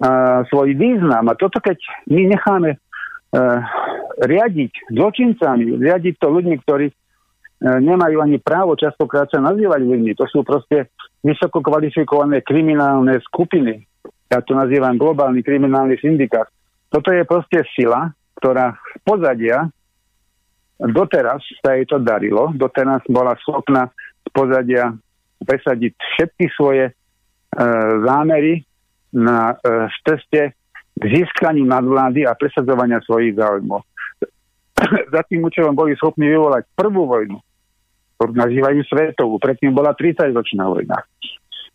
uh, svoj význam. A toto, keď my necháme uh, riadiť zločincami, riadiť to ľuďmi, ktorí E, nemajú ani právo častokrát sa nazývať ľuďmi. To sú proste vysoko kvalifikované kriminálne skupiny. Ja to nazývam globálny kriminálny syndikát. Toto je proste sila, ktorá z pozadia doteraz sa jej to darilo, doteraz bola schopná z pozadia presadiť všetky svoje e, zámery na e, ceste k získaní nadvlády a presadzovania svojich záujmov. Za tým účelom boli schopní vyvolať prvú vojnu, ktorú nazývajú svetovú. Predtým bola 30-ročná vojna.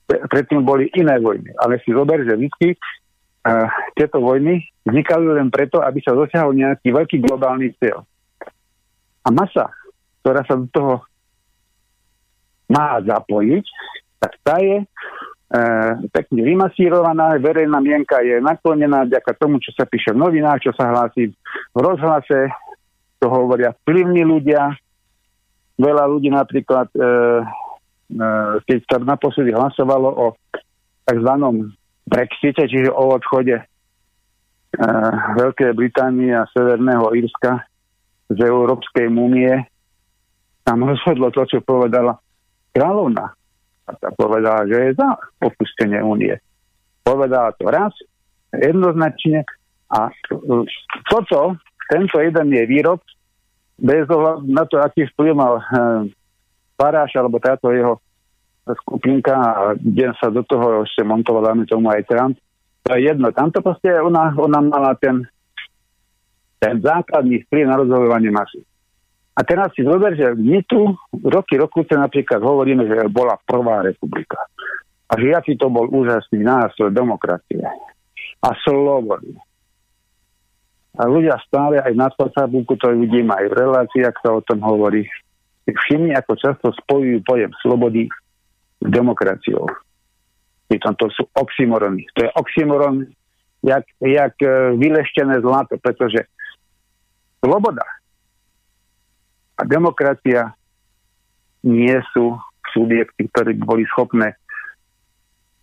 Predtým boli iné vojny. Ale si zober, že vždy uh, tieto vojny vznikali len preto, aby sa dosiahol nejaký veľký globálny cieľ. A masa, ktorá sa do toho má zapojiť, tak tá je e, pekne vymasírovaná, verejná mienka je naklonená vďaka tomu, čo sa píše v novinách, čo sa hlási v rozhlase, to hovoria vplyvní ľudia, veľa ľudí napríklad, e, e, keď sa naposledy hlasovalo o tzv. Brexite, čiže o odchode e, Veľkej Británie a Severného Írska z Európskej múmie, tam rozhodlo to, čo povedala kráľovna. A povedala, že je za opustenie únie. Povedala to raz, jednoznačne a toto, tento jeden je výrok, bez ohľadu na to, aký vplyv mal Paráš alebo táto jeho skupinka a kde sa do toho ešte montoval, dáme tomu aj Trump, to je jedno. Tamto proste ona, ona mala ten, ten základný vplyv na rozhodovanie masy. A teraz si zober, že my tu roky, sa napríklad hovoríme, že bola prvá republika. A že aký to bol úžasný nástroj demokracie a slobody a ľudia stále aj na Facebooku to vidím, aj v reláciách sa o tom hovorí. Všimni, ako často spojujú pojem slobody s demokraciou. Pritom to sú oxymorony. To je oxymoron, jak, jak e, vyleštené zlato, pretože sloboda a demokracia nie sú subjekty, ktorí by boli schopné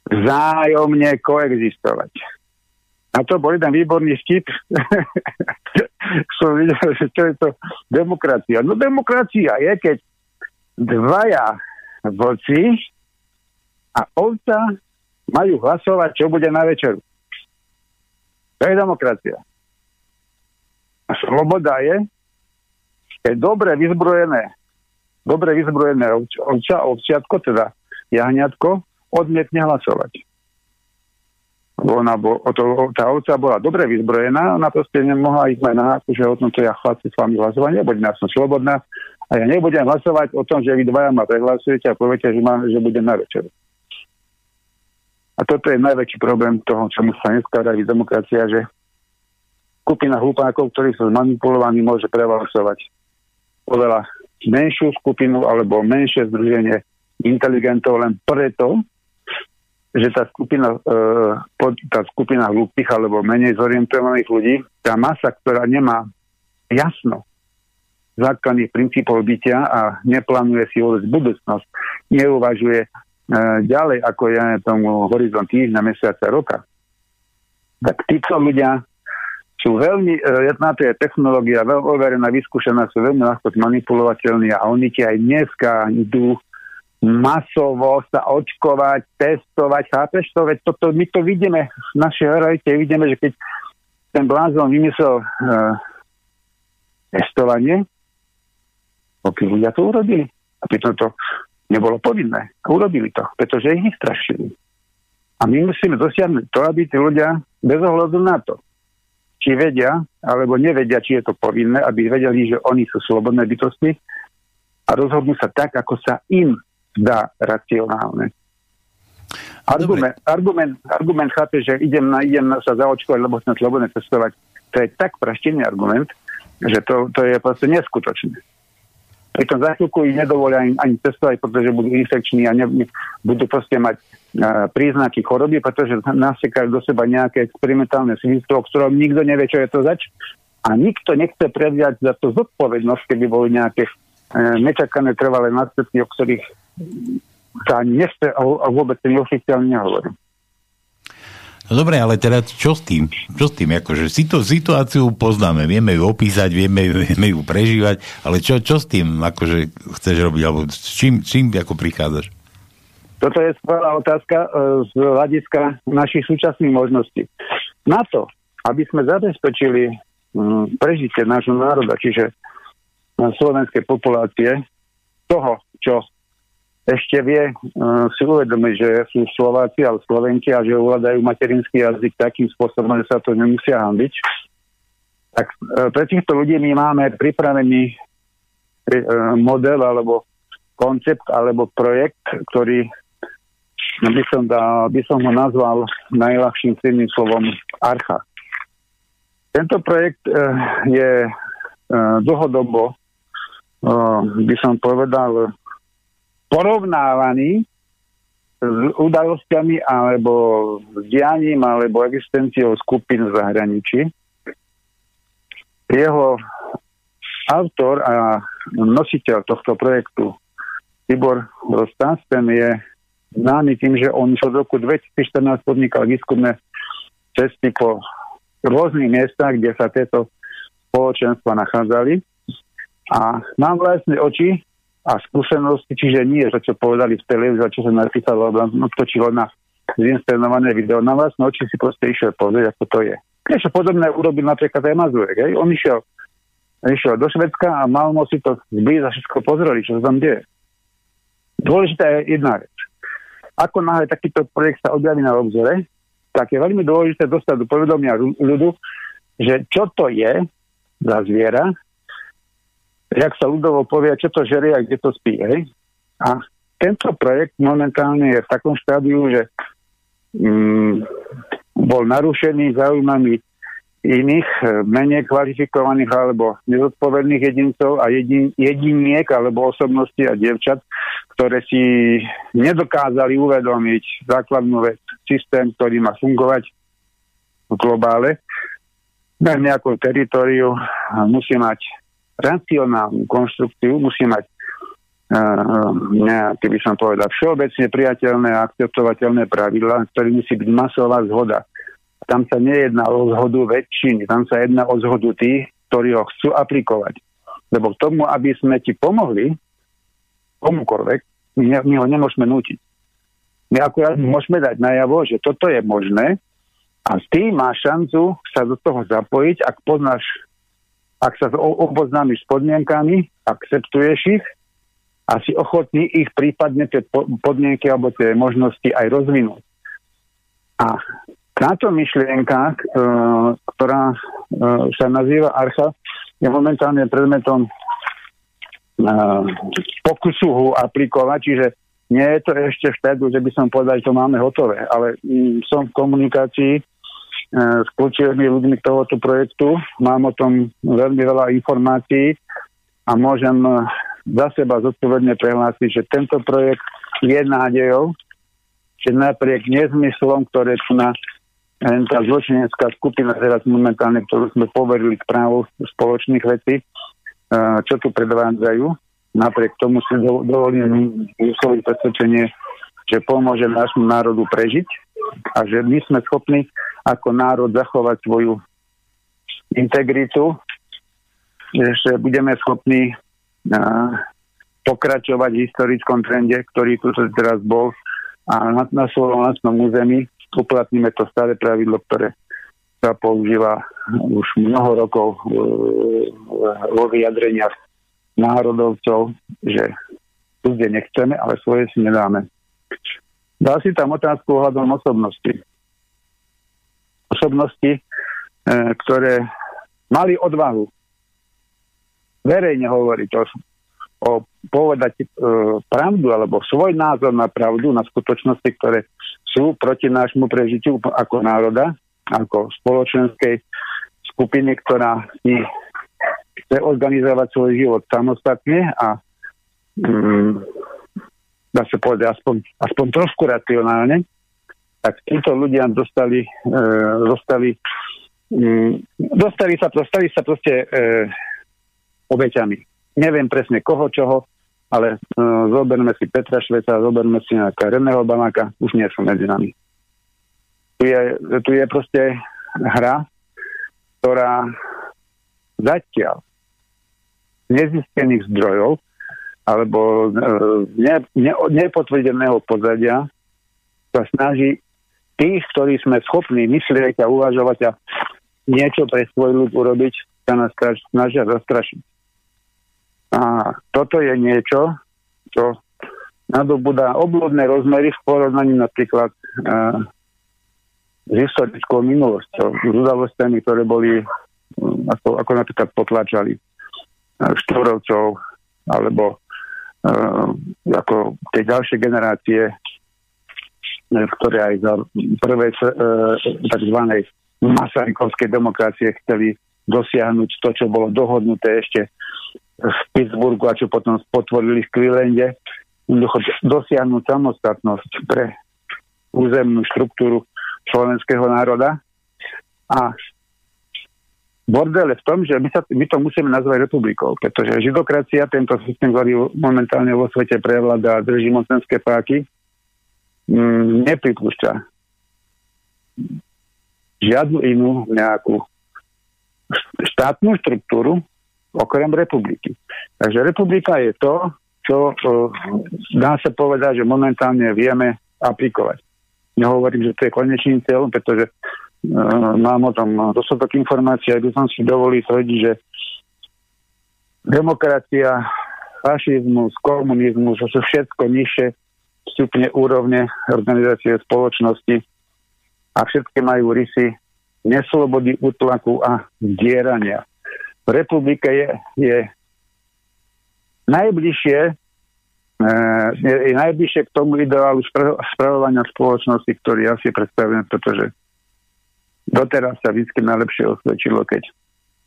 vzájomne koexistovať a to bol jeden výborný vtip. Som videl, že čo je to demokracia. No demokracia je, keď dvaja vlci a ovca majú hlasovať, čo bude na večeru. To je demokracia. A sloboda je, keď dobre vyzbrojené, dobre vyzbrojené ovča, ovčiatko, teda jahňatko, odmietne hlasovať ona bo, to, tá ovca bola dobre vyzbrojená, ona proste nemohla ísť aj na háku, že o tomto ja chlapci s vami hlasovať nebudem, ja som slobodná a ja nebudem hlasovať o tom, že vy dvaja ma prehlasujete a poviete, že, má, že budem na večeru. A toto je najväčší problém toho, čomu sa dneska darí demokracia, že skupina hlupákov, ktorí sú zmanipulovaní, môže prevalsovať oveľa menšiu skupinu alebo menšie združenie inteligentov len preto, že tá skupina, e, tá skupina hlúpych alebo menej zorientovaných ľudí, tá masa, ktorá nemá jasno základných princípov bytia a neplánuje si vôbec budúcnosť, neuvažuje e, ďalej ako ja tomu horizont týždňa, mesiaca, roka, tak títo ľudia sú veľmi, e, na to je technológia veľmi overená, vyskúšaná, sú veľmi ľahko manipulovateľní a oni ti aj dneska idú masovo sa očkovať, testovať, chápeš to? Veď toto, my to vidíme v našej realite, vidíme, že keď ten blázon vymyslel uh, testovanie, Pokiaľ ľudia to urobili. A pritom to nebolo povinné. Urobili to, pretože ich vystrašili. A my musíme dosiahnuť to, aby tí ľudia bez ohľadu na to, či vedia, alebo nevedia, či je to povinné, aby vedeli, že oni sú slobodné bytosti a rozhodnú sa tak, ako sa im dá racionálne. Argument, argument, argument chápe, že idem, na, idem sa zaočkovať, lebo som slobodné testovať. To je tak praštený argument, že to, to je proste neskutočné. Pritom za chvíľku ich nedovolia ani, ani testovať, pretože budú infekční a ne, budú proste mať uh, príznaky choroby, pretože nasekajú do seba nejaké experimentálne svinstvo, o ktorom nikto nevie, čo je to zač. A nikto nechce prevziať za to zodpovednosť, keby boli nejaké uh, nečakané trvalé následky, o ktorých sa nechce a vôbec neoficiálne nehovorí. No dobre, ale teda čo s tým? Čo s tým? Akože si to situáciu poznáme, vieme ju opísať, vieme, vieme ju prežívať, ale čo, čo s tým akože chceš robiť? Alebo s čím, čím ako prichádzaš? Toto je skvelá otázka e, z hľadiska našich súčasných možností. Na to, aby sme zabezpečili mm, prežitie nášho národa, čiže slovenskej populácie, toho, čo ešte vie uh, si uvedomiť, že sú Slováci alebo Slovenky a že ovládajú materinský jazyk takým spôsobom, že sa to nemusia hambiť. Tak uh, pre týchto ľudí my máme pripravený uh, model alebo koncept alebo projekt, ktorý by som, dal, by som ho nazval najľahším tým slovom Archa. Tento projekt uh, je uh, dlhodobo, uh, by som povedal, porovnávaný s udalosťami alebo s dianím alebo existenciou skupín v zahraničí. Jeho autor a nositeľ tohto projektu Tibor Rostas, ten je známy tým, že on od roku 2014 podnikal výskumné cesty po rôznych miestach, kde sa tieto spoločenstva nachádzali. A mám vlastne oči a skúsenosti, čiže nie, že čo povedali v televízii, čo sa napísalo, točilo na zinscenované video. Na vlastné oči si proste išiel pozrieť, ako to je. Niečo podobné urobil napríklad aj Mazurek. Hej? On išiel, išiel do Švedska a mal si to zblíza všetko pozreli, čo sa tam deje. Dôležitá je jedna vec. Ako náhle takýto projekt sa objaví na obzore, tak je veľmi dôležité dostať do povedomia ľudu, že čo to je za zviera, jak sa ľudovo povie, čo to žerie a kde to spí. Hej? A tento projekt momentálne je v takom štádiu, že mm, bol narušený zaujímavými iných e, menej kvalifikovaných alebo nezodpovedných jedincov a jedin, jediniek alebo osobnosti a dievčat, ktoré si nedokázali uvedomiť základnú vec, systém, ktorý má fungovať v globále na nejakom teritoriu musí mať racionálnu konštrukciu, musí mať uh, nejaké, by som povedal, všeobecne priateľné a akceptovateľné pravidla, ktoré musí byť masová zhoda. Tam sa nejedná o zhodu väčšiny, tam sa jedná o zhodu tých, ktorí ho chcú aplikovať. Lebo k tomu, aby sme ti pomohli, komukoľvek, my, my ho nemôžeme nútiť. My akurát môžeme dať najavo, že toto je možné a ty máš šancu sa do toho zapojiť, ak poznáš ak sa oboznámiš s podmienkami, akceptuješ ich a si ochotný ich prípadne tie podmienky alebo tie možnosti aj rozvinúť. A táto myšlienka, e, ktorá e, sa nazýva Archa, je momentálne predmetom e, pokusu ho aplikovať, čiže nie je to ešte v štádu, že by som povedal, že to máme hotové, ale mm, som v komunikácii s kľúčovými ľuďmi tohoto projektu. Mám o tom veľmi veľa informácií a môžem e, za seba zodpovedne prehlásiť, že tento projekt je nádejou, že napriek nezmyslom, ktoré tu na e, tá zločinecká skupina teraz momentálne, ktorú sme poverili k spoločných vecí, čo tu predvádzajú. Napriek tomu si dovolím vysloviť presvedčenie, že pomôže nášmu národu prežiť a že my sme schopní ako národ zachovať svoju integritu, že budeme schopní pokračovať v historickom trende, ktorý tu teraz bol a na, na svojom vlastnom území uplatníme to staré pravidlo, ktoré sa používa už mnoho rokov uh, vo vyjadreniach národovcov, že tu, kde nechceme, ale svoje si nedáme. Dal si tam otázku ohľadom osobnosti. Osobnosti, e, ktoré mali odvahu verejne hovoriť o, o povedať e, pravdu alebo svoj názor na pravdu, na skutočnosti, ktoré sú proti nášmu prežitiu ako národa, ako spoločenskej skupiny, ktorá si chce organizovať svoj život samostatne a mm, dá sa povedať aspoň, aspoň trošku racionálne, tak títo ľudia dostali, e, dostali, mm, dostali, sa, dostali sa proste e, obeťami. Neviem presne koho, čoho, ale e, zoberme si Petra Šveca, zoberme si nejaká Reného Bamáka, už nie sú medzi nami. Tu je, tu je proste hra, ktorá zatiaľ nezistených zdrojov alebo e, ne, ne, nepotvrdeného pozadia sa snaží tých, ktorí sme schopní myslieť a uvažovať a niečo pre svoj ľud urobiť, sa nás snažia zastrašiť. A toto je niečo, čo nadobúda oblúdne rozmery v porovnaní napríklad uh, s historickou minulosťou, s udalosťami, ktoré boli ako, ako napríklad potlačali Štvorovcov alebo uh, ako tie ďalšie generácie, e, ktoré aj za prvé uh, tzv. Masarykovskej demokracie chceli dosiahnuť to, čo bolo dohodnuté ešte v Pittsburghu a čo potom potvorili v Clevelande, dosiahnuť samostatnosť pre územnú štruktúru slovenského národa. A bordel je v tom, že my, sa, my to musíme nazvať republikou, pretože židokracia, tento systém, ktorý momentálne vo svete prevláda a drží mocenské páky, mm, nepripúšťa žiadnu inú nejakú štátnu štruktúru okrem republiky. Takže republika je to, čo uh, dá sa povedať, že momentálne vieme aplikovať. Nehovorím, že to je konečný cieľ, pretože mám o tom dostatok informácií, aj by som si dovolil tvrdiť, že demokracia, fašizmus, komunizmus, to sú všetko nižšie stupne úrovne organizácie spoločnosti a všetky majú rysy neslobody, útlaku a dierania. Republika je, je najbližšie je, je najbližšie k tomu ideálu spravovania spoločnosti, ktorý ja si predstavujem, pretože Doteraz sa vždy najlepšie osvedčilo, keď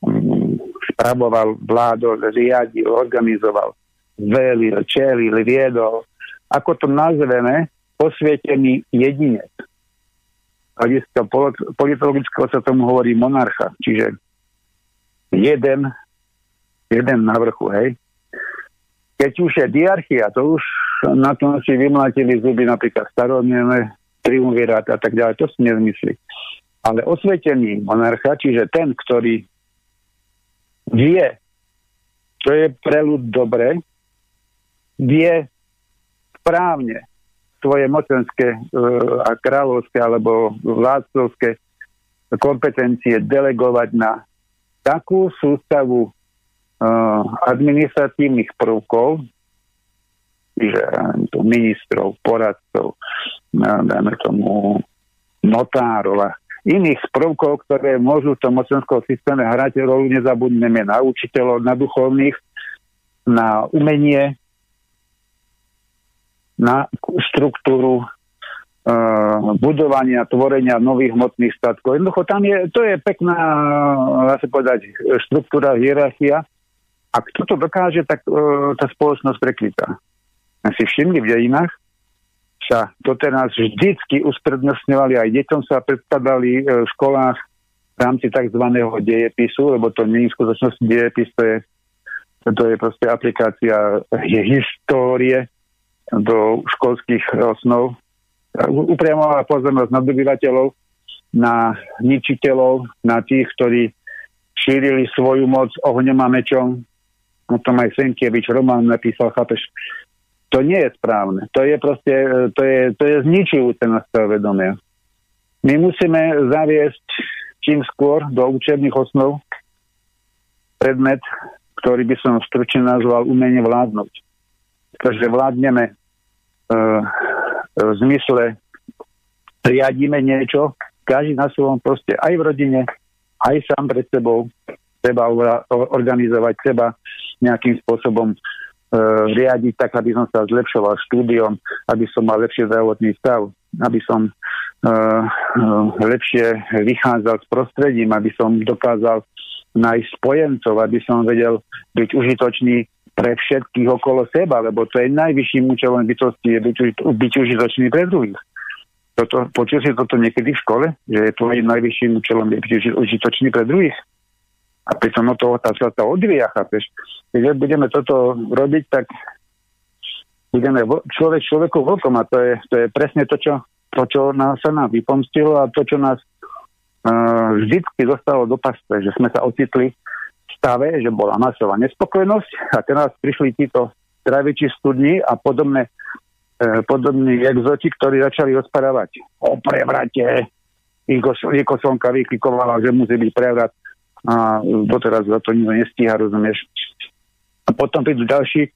um, spravoval, vládol, riadil, organizoval, velil, čelil, viedol. Ako to nazveme, posvietený jedinec. Hľadiska politologického sa tomu hovorí monarcha, čiže jeden, jeden na vrchu, hej. Keď už je diarchia, to už na tom si vymlatili zuby napríklad staromierne, triumvirát a tak ďalej, to sú nezmysly. Ale osvetený monarcha, čiže ten, ktorý vie, čo je pre ľud dobre, vie správne svoje mocenské uh, a kráľovské alebo vládcovské kompetencie delegovať na takú sústavu uh, administratívnych prvkov, čiže ministrov, poradcov, uh, dajme tomu notárov a iných prvkov, ktoré môžu v tom mocenskom systéme hrať rolu, nezabudneme na učiteľov, na duchovných, na umenie, na štruktúru uh, budovania, tvorenia nových hmotných statkov. Jednoducho tam je, to je pekná, dá sa povedať, štruktúra, hierarchia. A kto to dokáže, tak uh, tá spoločnosť prekvita. Si všimli v dejinách, sa doteraz vždycky usprednostňovali, aj deťom sa predkladali e, v školách v rámci tzv. dejepisu, lebo to nie je skutočnosť dejepis, to je, to je proste aplikácia histórie do školských osnov. Upriamová pozornosť na dobyvateľov, na ničiteľov, na tých, ktorí šírili svoju moc ohňom a mečom. O tom aj Senkievič román napísal, chápeš, to nie je správne. To je proste, e, to je, to je zničujúce na vedomia. My musíme zaviesť čím skôr do učebných osnov predmet, ktorý by som stručne nazval umenie vládnuť. Takže vládneme uh, v zmysle riadíme niečo, každý na svojom proste, aj v rodine, aj sám pred sebou, treba organizovať, treba nejakým spôsobom riadiť tak, aby som sa zlepšoval štúdiom, aby som mal lepší zdravotný stav, aby som uh, uh, lepšie vychádzal s prostredím, aby som dokázal nájsť spojencov, aby som vedel byť užitočný pre všetkých okolo seba, lebo to je najvyšším účelom bytosti, je byť, byť užitočný pre druhých. Toto, počul si toto niekedy v škole, že je to najvyšším účelom byť užitočný pre druhých? A pritom o to otázka sa odvíja, chápeš? Keď budeme toto robiť, tak budeme človek človeku vlkom a to je, to je presne to, čo, to, čo nás, sa nám vypomstilo a to, čo nás uh, vždycky zostalo do pasce, že sme sa ocitli stave, že bola masová nespokojnosť a teraz prišli títo traviči studni a podobné, e, podobní exoti, ktorí začali rozprávať o prevrate. Iko Sonka vyklikovala, že musí byť prevrat a doteraz za to nikto nestíha, rozumieš. A potom prídu ďalší,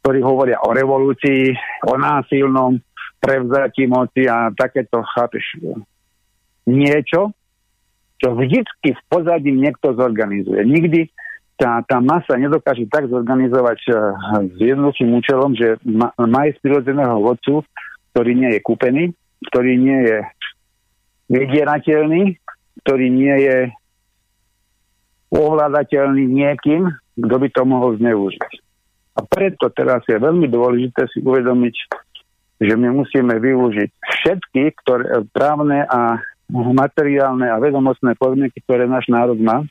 ktorí hovoria o revolúcii, o násilnom prevzatí moci a takéto, chápeš, niečo, čo vždycky v pozadí niekto zorganizuje. Nikdy tá, tá masa nedokáže tak zorganizovať uh, s jednoduchým účelom, že má z prirodzeného vodcu, ktorý nie je kúpený, ktorý nie je vydierateľný, ktorý nie je ohľadateľný niekým, kto by to mohol zneužiť. A preto teraz je veľmi dôležité si uvedomiť, že my musíme využiť všetky ktoré, právne a materiálne a vedomostné podmienky, ktoré náš národ má,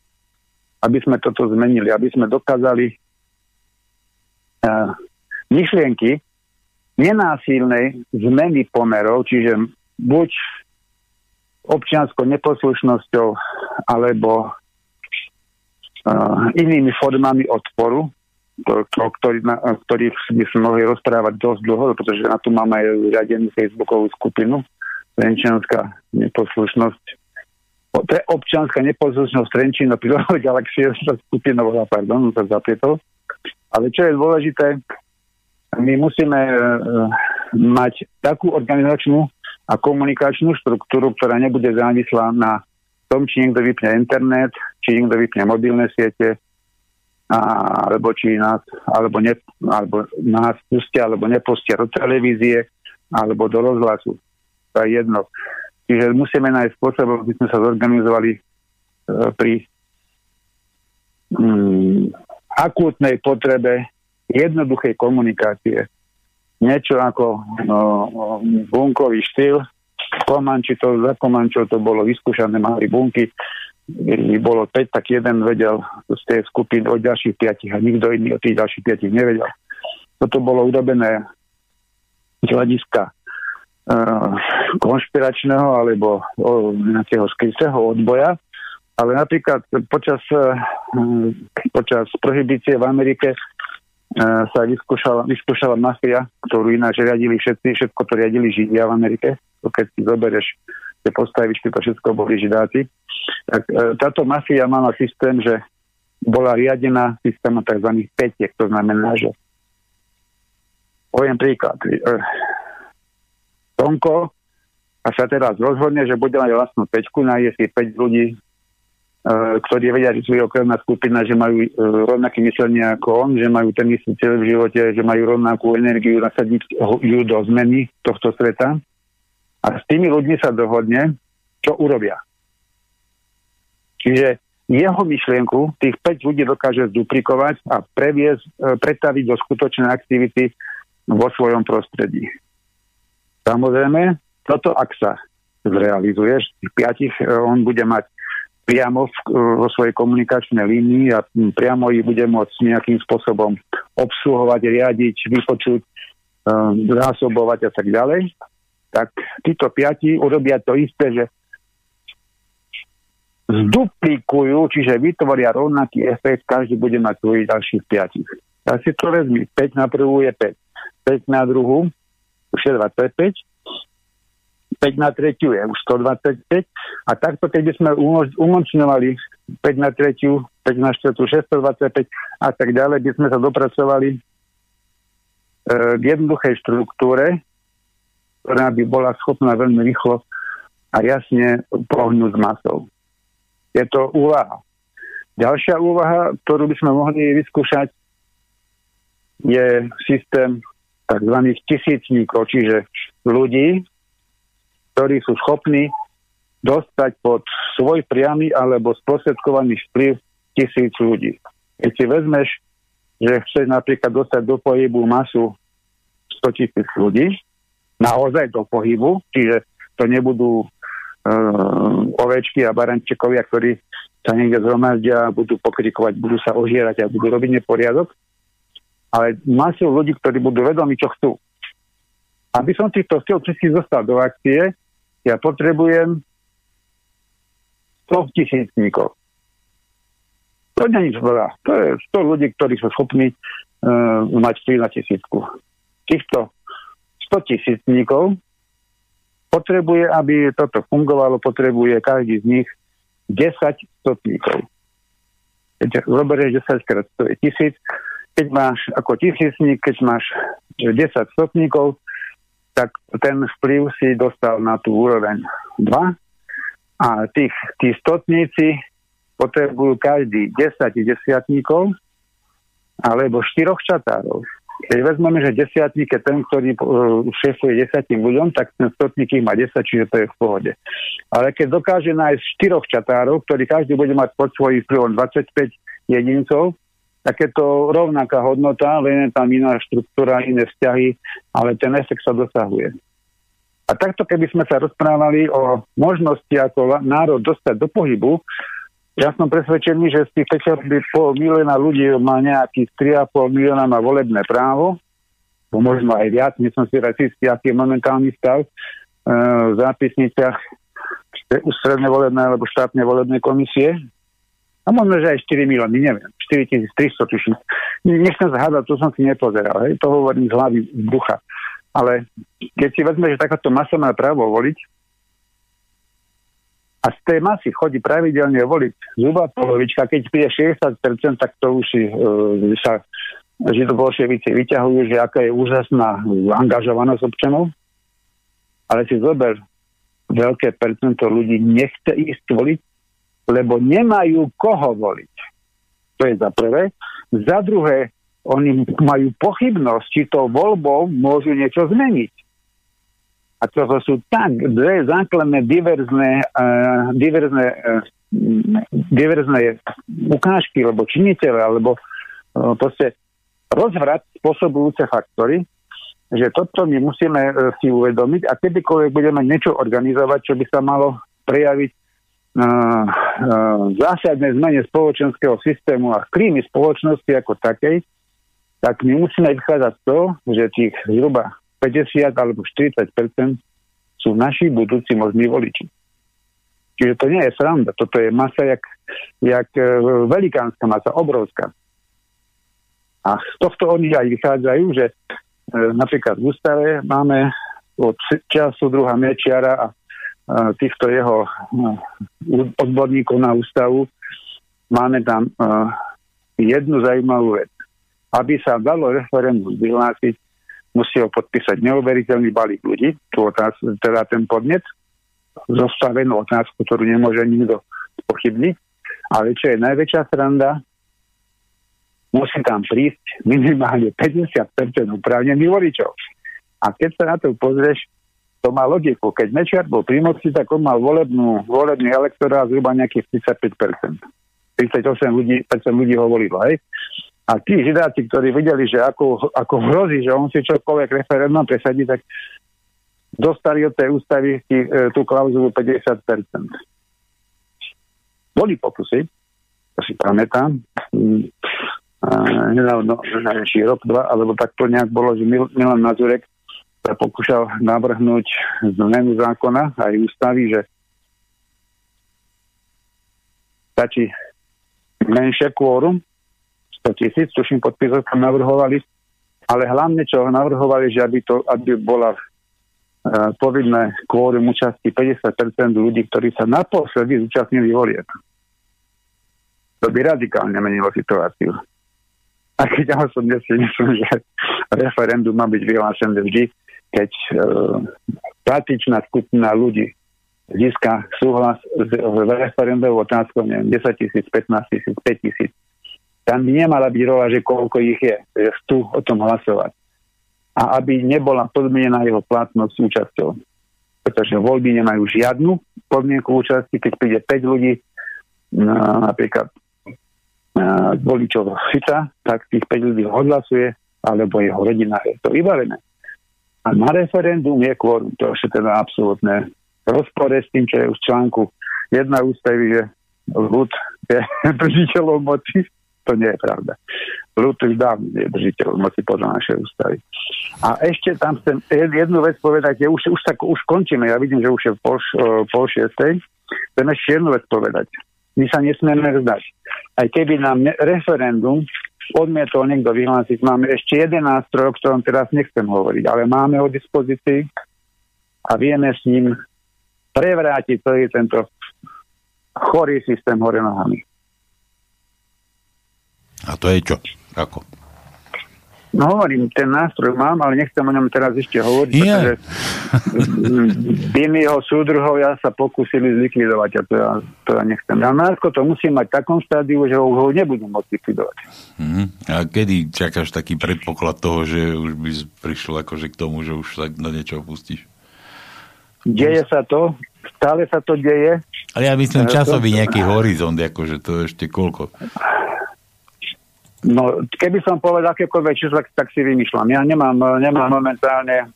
aby sme toto zmenili, aby sme dokázali uh, myšlienky nenásilnej zmeny pomerov, čiže buď občianskou neposlušnosťou alebo inými formami odporu, to, to, ktorý, na, ktorých by sme mohli rozprávať dosť dlho, pretože na tu máme aj riadenú facebookovú skupinu, Trenčianská neposlušnosť. Je občianská neposlušnosť Trenčína prílohou galaxie, sa skupina volá, pardon, sa zapietol. Ale čo je dôležité, my musíme uh, mať takú organizačnú a komunikačnú štruktúru, ktorá nebude závislá na tom, či niekto vypne internet, či niekto vypne mobilné siete, a, alebo či nás, alebo, ne, alebo nás pustia, alebo nepustia do televízie, alebo do rozhlasu to je jedno. Čiže musíme nájsť spôsob, aby sme sa zorganizovali e, pri mm, akútnej potrebe jednoduchej komunikácie. Niečo ako no, bunkový štýl. Komanči to, za Komančov to bolo vyskúšané, mali bunky. Bolo 5, tak jeden vedel z tej skupiny od ďalších piatich a nikto iný od tých ďalších piatich nevedel. Toto bolo urobené z hľadiska uh, konšpiračného alebo o, nejakého skrytého odboja, ale napríklad počas, uh, počas prohibície v Amerike uh, sa vyskúšala, vyskúšala mafia, ktorú ináč riadili všetci, všetko to riadili Židia v Amerike. To keď si zoberieš tie postavičky, to všetko boli Židáci. Tak uh, táto mafia mala systém, že bola riadená systémom tzv. petiek, to znamená, že poviem príklad. Tonko a sa teraz rozhodne, že bude mať vlastnú peťku, nájde si 5 ľudí, e, ktorí vedia, že sú okremná skupina, že majú e, rovnaké myslenie ako on, že majú ten istý cieľ v živote, že majú rovnakú energiu nasadiť ju do zmeny tohto sveta. A s tými ľuďmi sa dohodne, čo urobia. Čiže jeho myšlienku tých 5 ľudí dokáže zduplikovať a previesť, e, pretaviť do skutočnej aktivity vo svojom prostredí. Samozrejme, toto ak sa zrealizuje, tých piatich e, on bude mať priamo e, vo svojej komunikačnej línii a priamo ich bude môcť nejakým spôsobom obsluhovať, riadiť, vypočuť, zásobovať a tak ďalej, tak títo piati urobia to isté, že zduplikujú, čiže vytvoria rovnaký efekt, každý bude mať svojich ďalších piatich. Tak si to vezmi, 5 na prvú je 5, 5 na druhú už je 25, 5 na tretiu je už 125 a takto keď by sme umožňovali 5 na 3, 5 na 4, 625 a tak ďalej, by sme sa dopracovali e, k jednoduchej štruktúre, ktorá by bola schopná veľmi rýchlo a jasne pohnúť s masou. Je to úvaha. Ďalšia úvaha, ktorú by sme mohli vyskúšať, je systém tzv. tisícníkov, čiže ľudí, ktorí sú schopní dostať pod svoj priamy alebo sprostredkovaný vplyv tisíc ľudí. Keď si vezmeš, že chceš napríklad dostať do pohybu masu 100 tisíc ľudí, naozaj do pohybu, čiže to nebudú uh, ovečky a barančekovia, ktorí sa niekde zhromaždia budú pokrikovať, budú sa ožierať a budú robiť neporiadok, ale masu ľudí, ktorí budú vedomi, čo chcú. Aby som týchto 100 tisíc dostal do akcie, ja potrebujem 100 tisícníkov. To nie je nič veľa. To je 100 ľudí, ktorí sú schopní uh, mať 3 na tisícku. Týchto 100 tisícníkov potrebuje, aby toto fungovalo, potrebuje každý z nich 10 stotníkov. Keď zoberieš 10 krát, to je tisíc. Keď máš ako tisícník, keď máš 10 stotníkov, tak ten vplyv si dostal na tú úroveň 2 a tých, tí stotníci potrebujú každý 10 desiatníkov alebo 4 čatárov. Keď vezmeme, že desiatník je ten, ktorý uh, šéfuje desiatým ľuďom, tak ten stotník ich má 10, čiže to je v pohode. Ale keď dokáže nájsť štyroch čatárov, ktorí každý bude mať pod svojím vplyvom 25 jedincov, tak je to rovnaká hodnota, len je tam iná štruktúra, iné vzťahy, ale ten efekt sa dosahuje. A takto, keby sme sa rozprávali o možnosti ako národ dostať do pohybu, ja som presvedčený, že z tých 5,5 milióna ľudí má nejakých 3,5 milióna má volebné právo, bo možno aj viac, nie som si racistý, aký je momentálny stav e, v zápisniciach ústredné volebné alebo štátne volebné komisie, a možno, že aj 4 milióny, neviem, 4300 tuším. Nechcem zhádať, to som si nepozeral, hej, to hovorím z hlavy z ducha. Ale keď si vezme, že takáto masa má právo voliť a z tej masy chodí pravidelne voliť zhruba polovička, keď príde 60%, tak to už si, uh, sa židobolševici vyťahujú, že aká je úžasná angažovanosť občanov. Ale si zober, veľké percento ľudí nechce ísť voliť, lebo nemajú koho voliť. To je za prvé. Za druhé, oni majú pochybnosť, či to voľbou môžu niečo zmeniť. A to sú tak dve základné diverzné, uh, diverzné, uh, diverzné ukážky, alebo činiteľe, alebo uh, proste rozvrat spôsobujúce faktory, že toto my musíme uh, si uvedomiť a kedykoľvek budeme niečo organizovať, čo by sa malo prejaviť zásadnej zmene spoločenského systému a klímy spoločnosti ako takej, tak my musíme vychádzať toho, že tých zhruba 50 alebo 40 sú naši budúci možní voliči. Čiže to nie je sranda, toto je masa jak, jak e, velikánska masa, obrovská. A z tohto oni aj vychádzajú, že e, napríklad v ústave máme od času druha Mečiara a týchto jeho odborníkov na ústavu, máme tam jednu zaujímavú vec. Aby sa dalo referendum vyhlásiť, musí ho podpísať neuveriteľný balík ľudí, tú otázku, teda ten podnet, zostavenú otázku, ktorú nemôže nikto pochybniť. Ale čo je najväčšia sranda, musí tam prísť minimálne 50% upravnených voličov. A keď sa na to pozrieš, to má logiku. Keď Mečiar bol pri moci, tak on mal volebnú, volebný elektorát zhruba nejakých 35%. 38 ľudí, ľudí ho volilo, hej? A tí židáci, ktorí videli, že ako, ako hrozí, že on si čokoľvek referendum presadí, tak dostali od tej ústavy tí, e, tú klauzulu 50%. Boli pokusy, to si pamätám, mm, nedávno, či rok, dva, alebo tak to nejak bolo, že Milan Mazurek sa pokúšal navrhnúť zmenu zákona aj ústavy, že stačí menšie kvórum, 100 tisíc, tuším podpisov tam navrhovali, ale hlavne čo navrhovali, že aby, to, aby bola uh, povinné kvórum účasti 50% ľudí, ktorí sa naposledy zúčastnili volieb. To by radikálne menilo situáciu. A keď ja osobne si myslím, že referendum má byť vyhlásené vždy, keď e, skupina ľudí získa súhlas s referendovou otázkou, neviem, 10 tisíc, 15 tisíc, 5 tisíc. Tam by nemala byť rola, že koľko ich je, že chcú o tom hlasovať. A aby nebola podmienená jeho platnosť účasťou. Pretože voľby nemajú žiadnu podmienku účasti, keď príde 5 ľudí, napríklad voličov Fica, tak tých 5 ľudí odhlasuje, alebo jeho rodina je to vybavené. A na referendum je kvôr, to je teda absolútne rozpore s tým, čo je už článku jedna ústavy, že ľud je držiteľom moci. To nie je pravda. Ľud už dávno je držiteľom moci podľa našej ústavy. A ešte tam chcem jednu vec povedať, je, už, už, sa, už končíme, ja vidím, že už je pol, pol šiestej. Chcem ešte jednu vec povedať. My sa nesmieme vzdať. Aj keby nám ne, referendum odmietol niekto vyhlásiť, máme ešte jeden nástroj, o ktorom teraz nechcem hovoriť, ale máme ho dispozícii a vieme s ním prevrátiť celý tento chorý systém hore nohami. A to je čo? Ako? No hovorím, ten nástroj mám, ale nechcem o ňom teraz ešte hovoriť, yeah. pretože jeho súdruhovia sa pokúsili zlikvidovať a to ja, to ja nechcem. A Nárko to musí mať v takom stádiu, že ho, ho nebudem môcť likvidovať. Mm. A kedy čakáš taký predpoklad toho, že už by prišiel akože k tomu, že už sa na niečo opustíš? Deje sa to, stále sa to deje. Ale ja myslím časový nejaký horizont, akože to ešte koľko? No, keby som povedal akékoľvek číslo, tak si vymýšľam. Ja nemám, nemám momentálne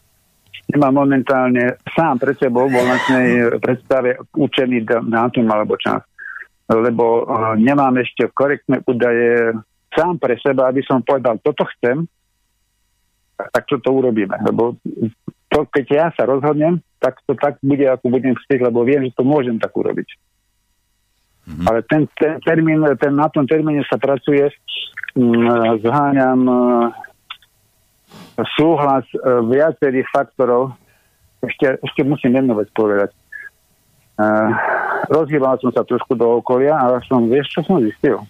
nemám momentálne sám pred sebou vo vlastnej predstave učený dátum alebo čas. Lebo uh, nemám ešte korektné údaje sám pre seba, aby som povedal, toto chcem, tak čo to urobíme. Lebo to, keď ja sa rozhodnem, tak to tak bude, ako budem chcieť, lebo viem, že to môžem tak urobiť. Mm-hmm. Ale ten, ten termín, ten, na tom termíne sa pracuje, mm, zháňam mm, súhlas e, viacerých faktorov. Ešte, ešte musím jednu vec povedať. Uh, rozhýbal som sa trošku do okolia a som, vieš, čo som zistil?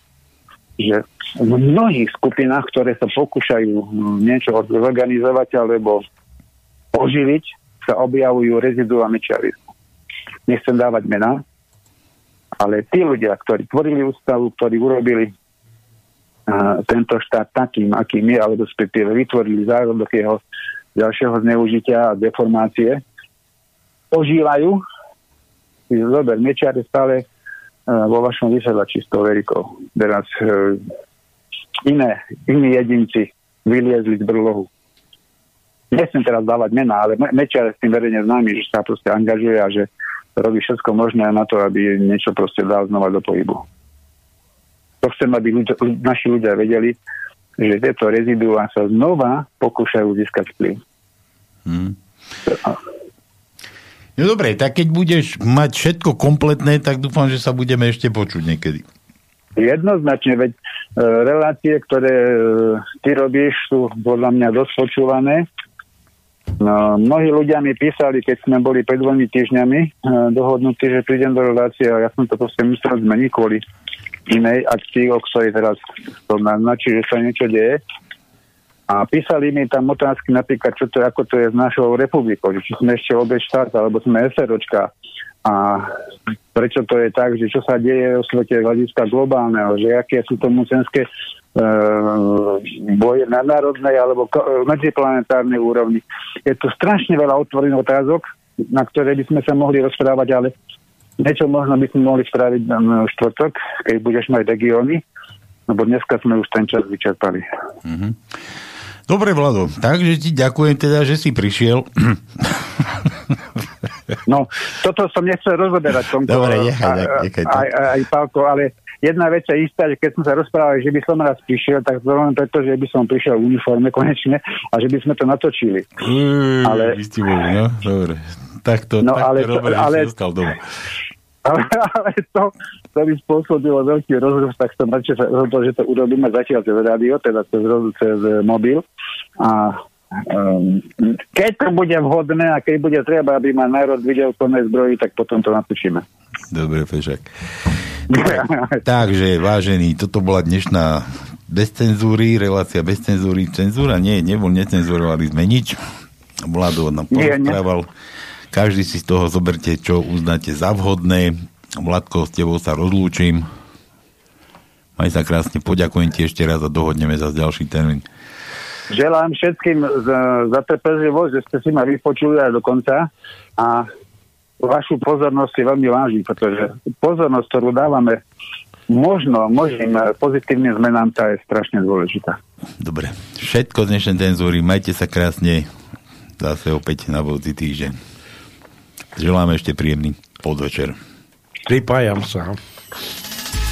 Že v mnohých skupinách, ktoré sa pokúšajú mm, niečo organizovať alebo oživiť, sa objavujú rezidua mečiarizmu. Nechcem dávať mená, ale tí ľudia, ktorí tvorili ústavu, ktorí urobili uh, tento štát takým, akým je, alebo respektíve vytvorili zárodok jeho ďalšieho zneužitia a deformácie, ožívajú. Zober, Mečiar je stále uh, vo vašom vysielači s Verikou. Teraz uh, iné, iní jedinci vyliezli z brlohu nechcem teraz dávať mená, ale Mečiar je s tým verejne známy, že sa proste angažuje a že robí všetko možné na to, aby niečo proste dal znova do pohybu. To chcem, aby ľudia, naši ľudia vedeli, že tieto reziduá sa znova pokúšajú získať vplyv. Hmm. No dobre, tak keď budeš mať všetko kompletné, tak dúfam, že sa budeme ešte počuť niekedy. Jednoznačne, veď e, relácie, ktoré e, ty robíš, sú podľa mňa dosť počúvané No, mnohí ľudia mi písali, keď sme boli pred dvomi týždňami e, dohodnutí, že prídem do relácie a ja som to proste musel zmeniť kvôli inej akcii, o ktorej teraz to naznačí, že sa niečo deje. A písali mi tam otázky napríklad, čo to, ako to je s našou republikou, že či sme ešte obe štát, alebo sme SROčka. A prečo to je tak, že čo sa deje o svete hľadiska globálneho, že aké sú to mocenské boje na národnej alebo medziplanetárnej úrovni. Je to strašne veľa otvorených otázok, na ktoré by sme sa mohli rozprávať, ale niečo možno by sme mohli spraviť na štvrtok, keď budeš mať regióny, lebo dneska sme už ten čas vyčerpali. Mm-hmm. Dobre, Vlado, takže ti ďakujem teda, že si prišiel. No, toto som nechcel rozoberať. Tomto, Dobre, nechaj, nechaj to. Aj, aj, aj Pálko, ale jedna vec je istá, že keď sme sa rozprávali, že by som raz prišiel, tak to len preto, že by som prišiel v uniforme konečne a že by sme to natočili. Mm, ale... Boli, no? Dobre. Tak to, no, tak ale, to, Robert, ale, zostal doma. Ale, ale to, to by spôsobilo veľký rozruch, tak som radšej sa rozhodol, že to urobíme zatiaľ cez rádio, teda cez, cez mobil. A um, keď to bude vhodné a keď bude treba, aby ma národ videl plné zbroji, tak potom to natočíme. Dobre, Fešak. Takže, vážený, toto bola dnešná bez cenzúry, relácia bez cenzúry. Cenzúra nie, nebol, necenzurovali sme nič. Vlado nám porozprával. Každý si z toho zoberte, čo uznáte za vhodné. Vladko, s tebou sa rozlúčim. Maj sa krásne, poďakujem ti ešte raz a dohodneme za ďalší termín. Želám všetkým za, za trpezlivosť, že ste si ma vypočuli aj do konca a vašu pozornosť si veľmi vážim, pretože pozornosť, ktorú dávame možno možným pozitívnym zmenám, tá je strašne dôležitá. Dobre. Všetko z dnešnej cenzúry. Majte sa krásne. Zase opäť na budúci týždeň. Želám ešte príjemný podvečer. Pripájam sa.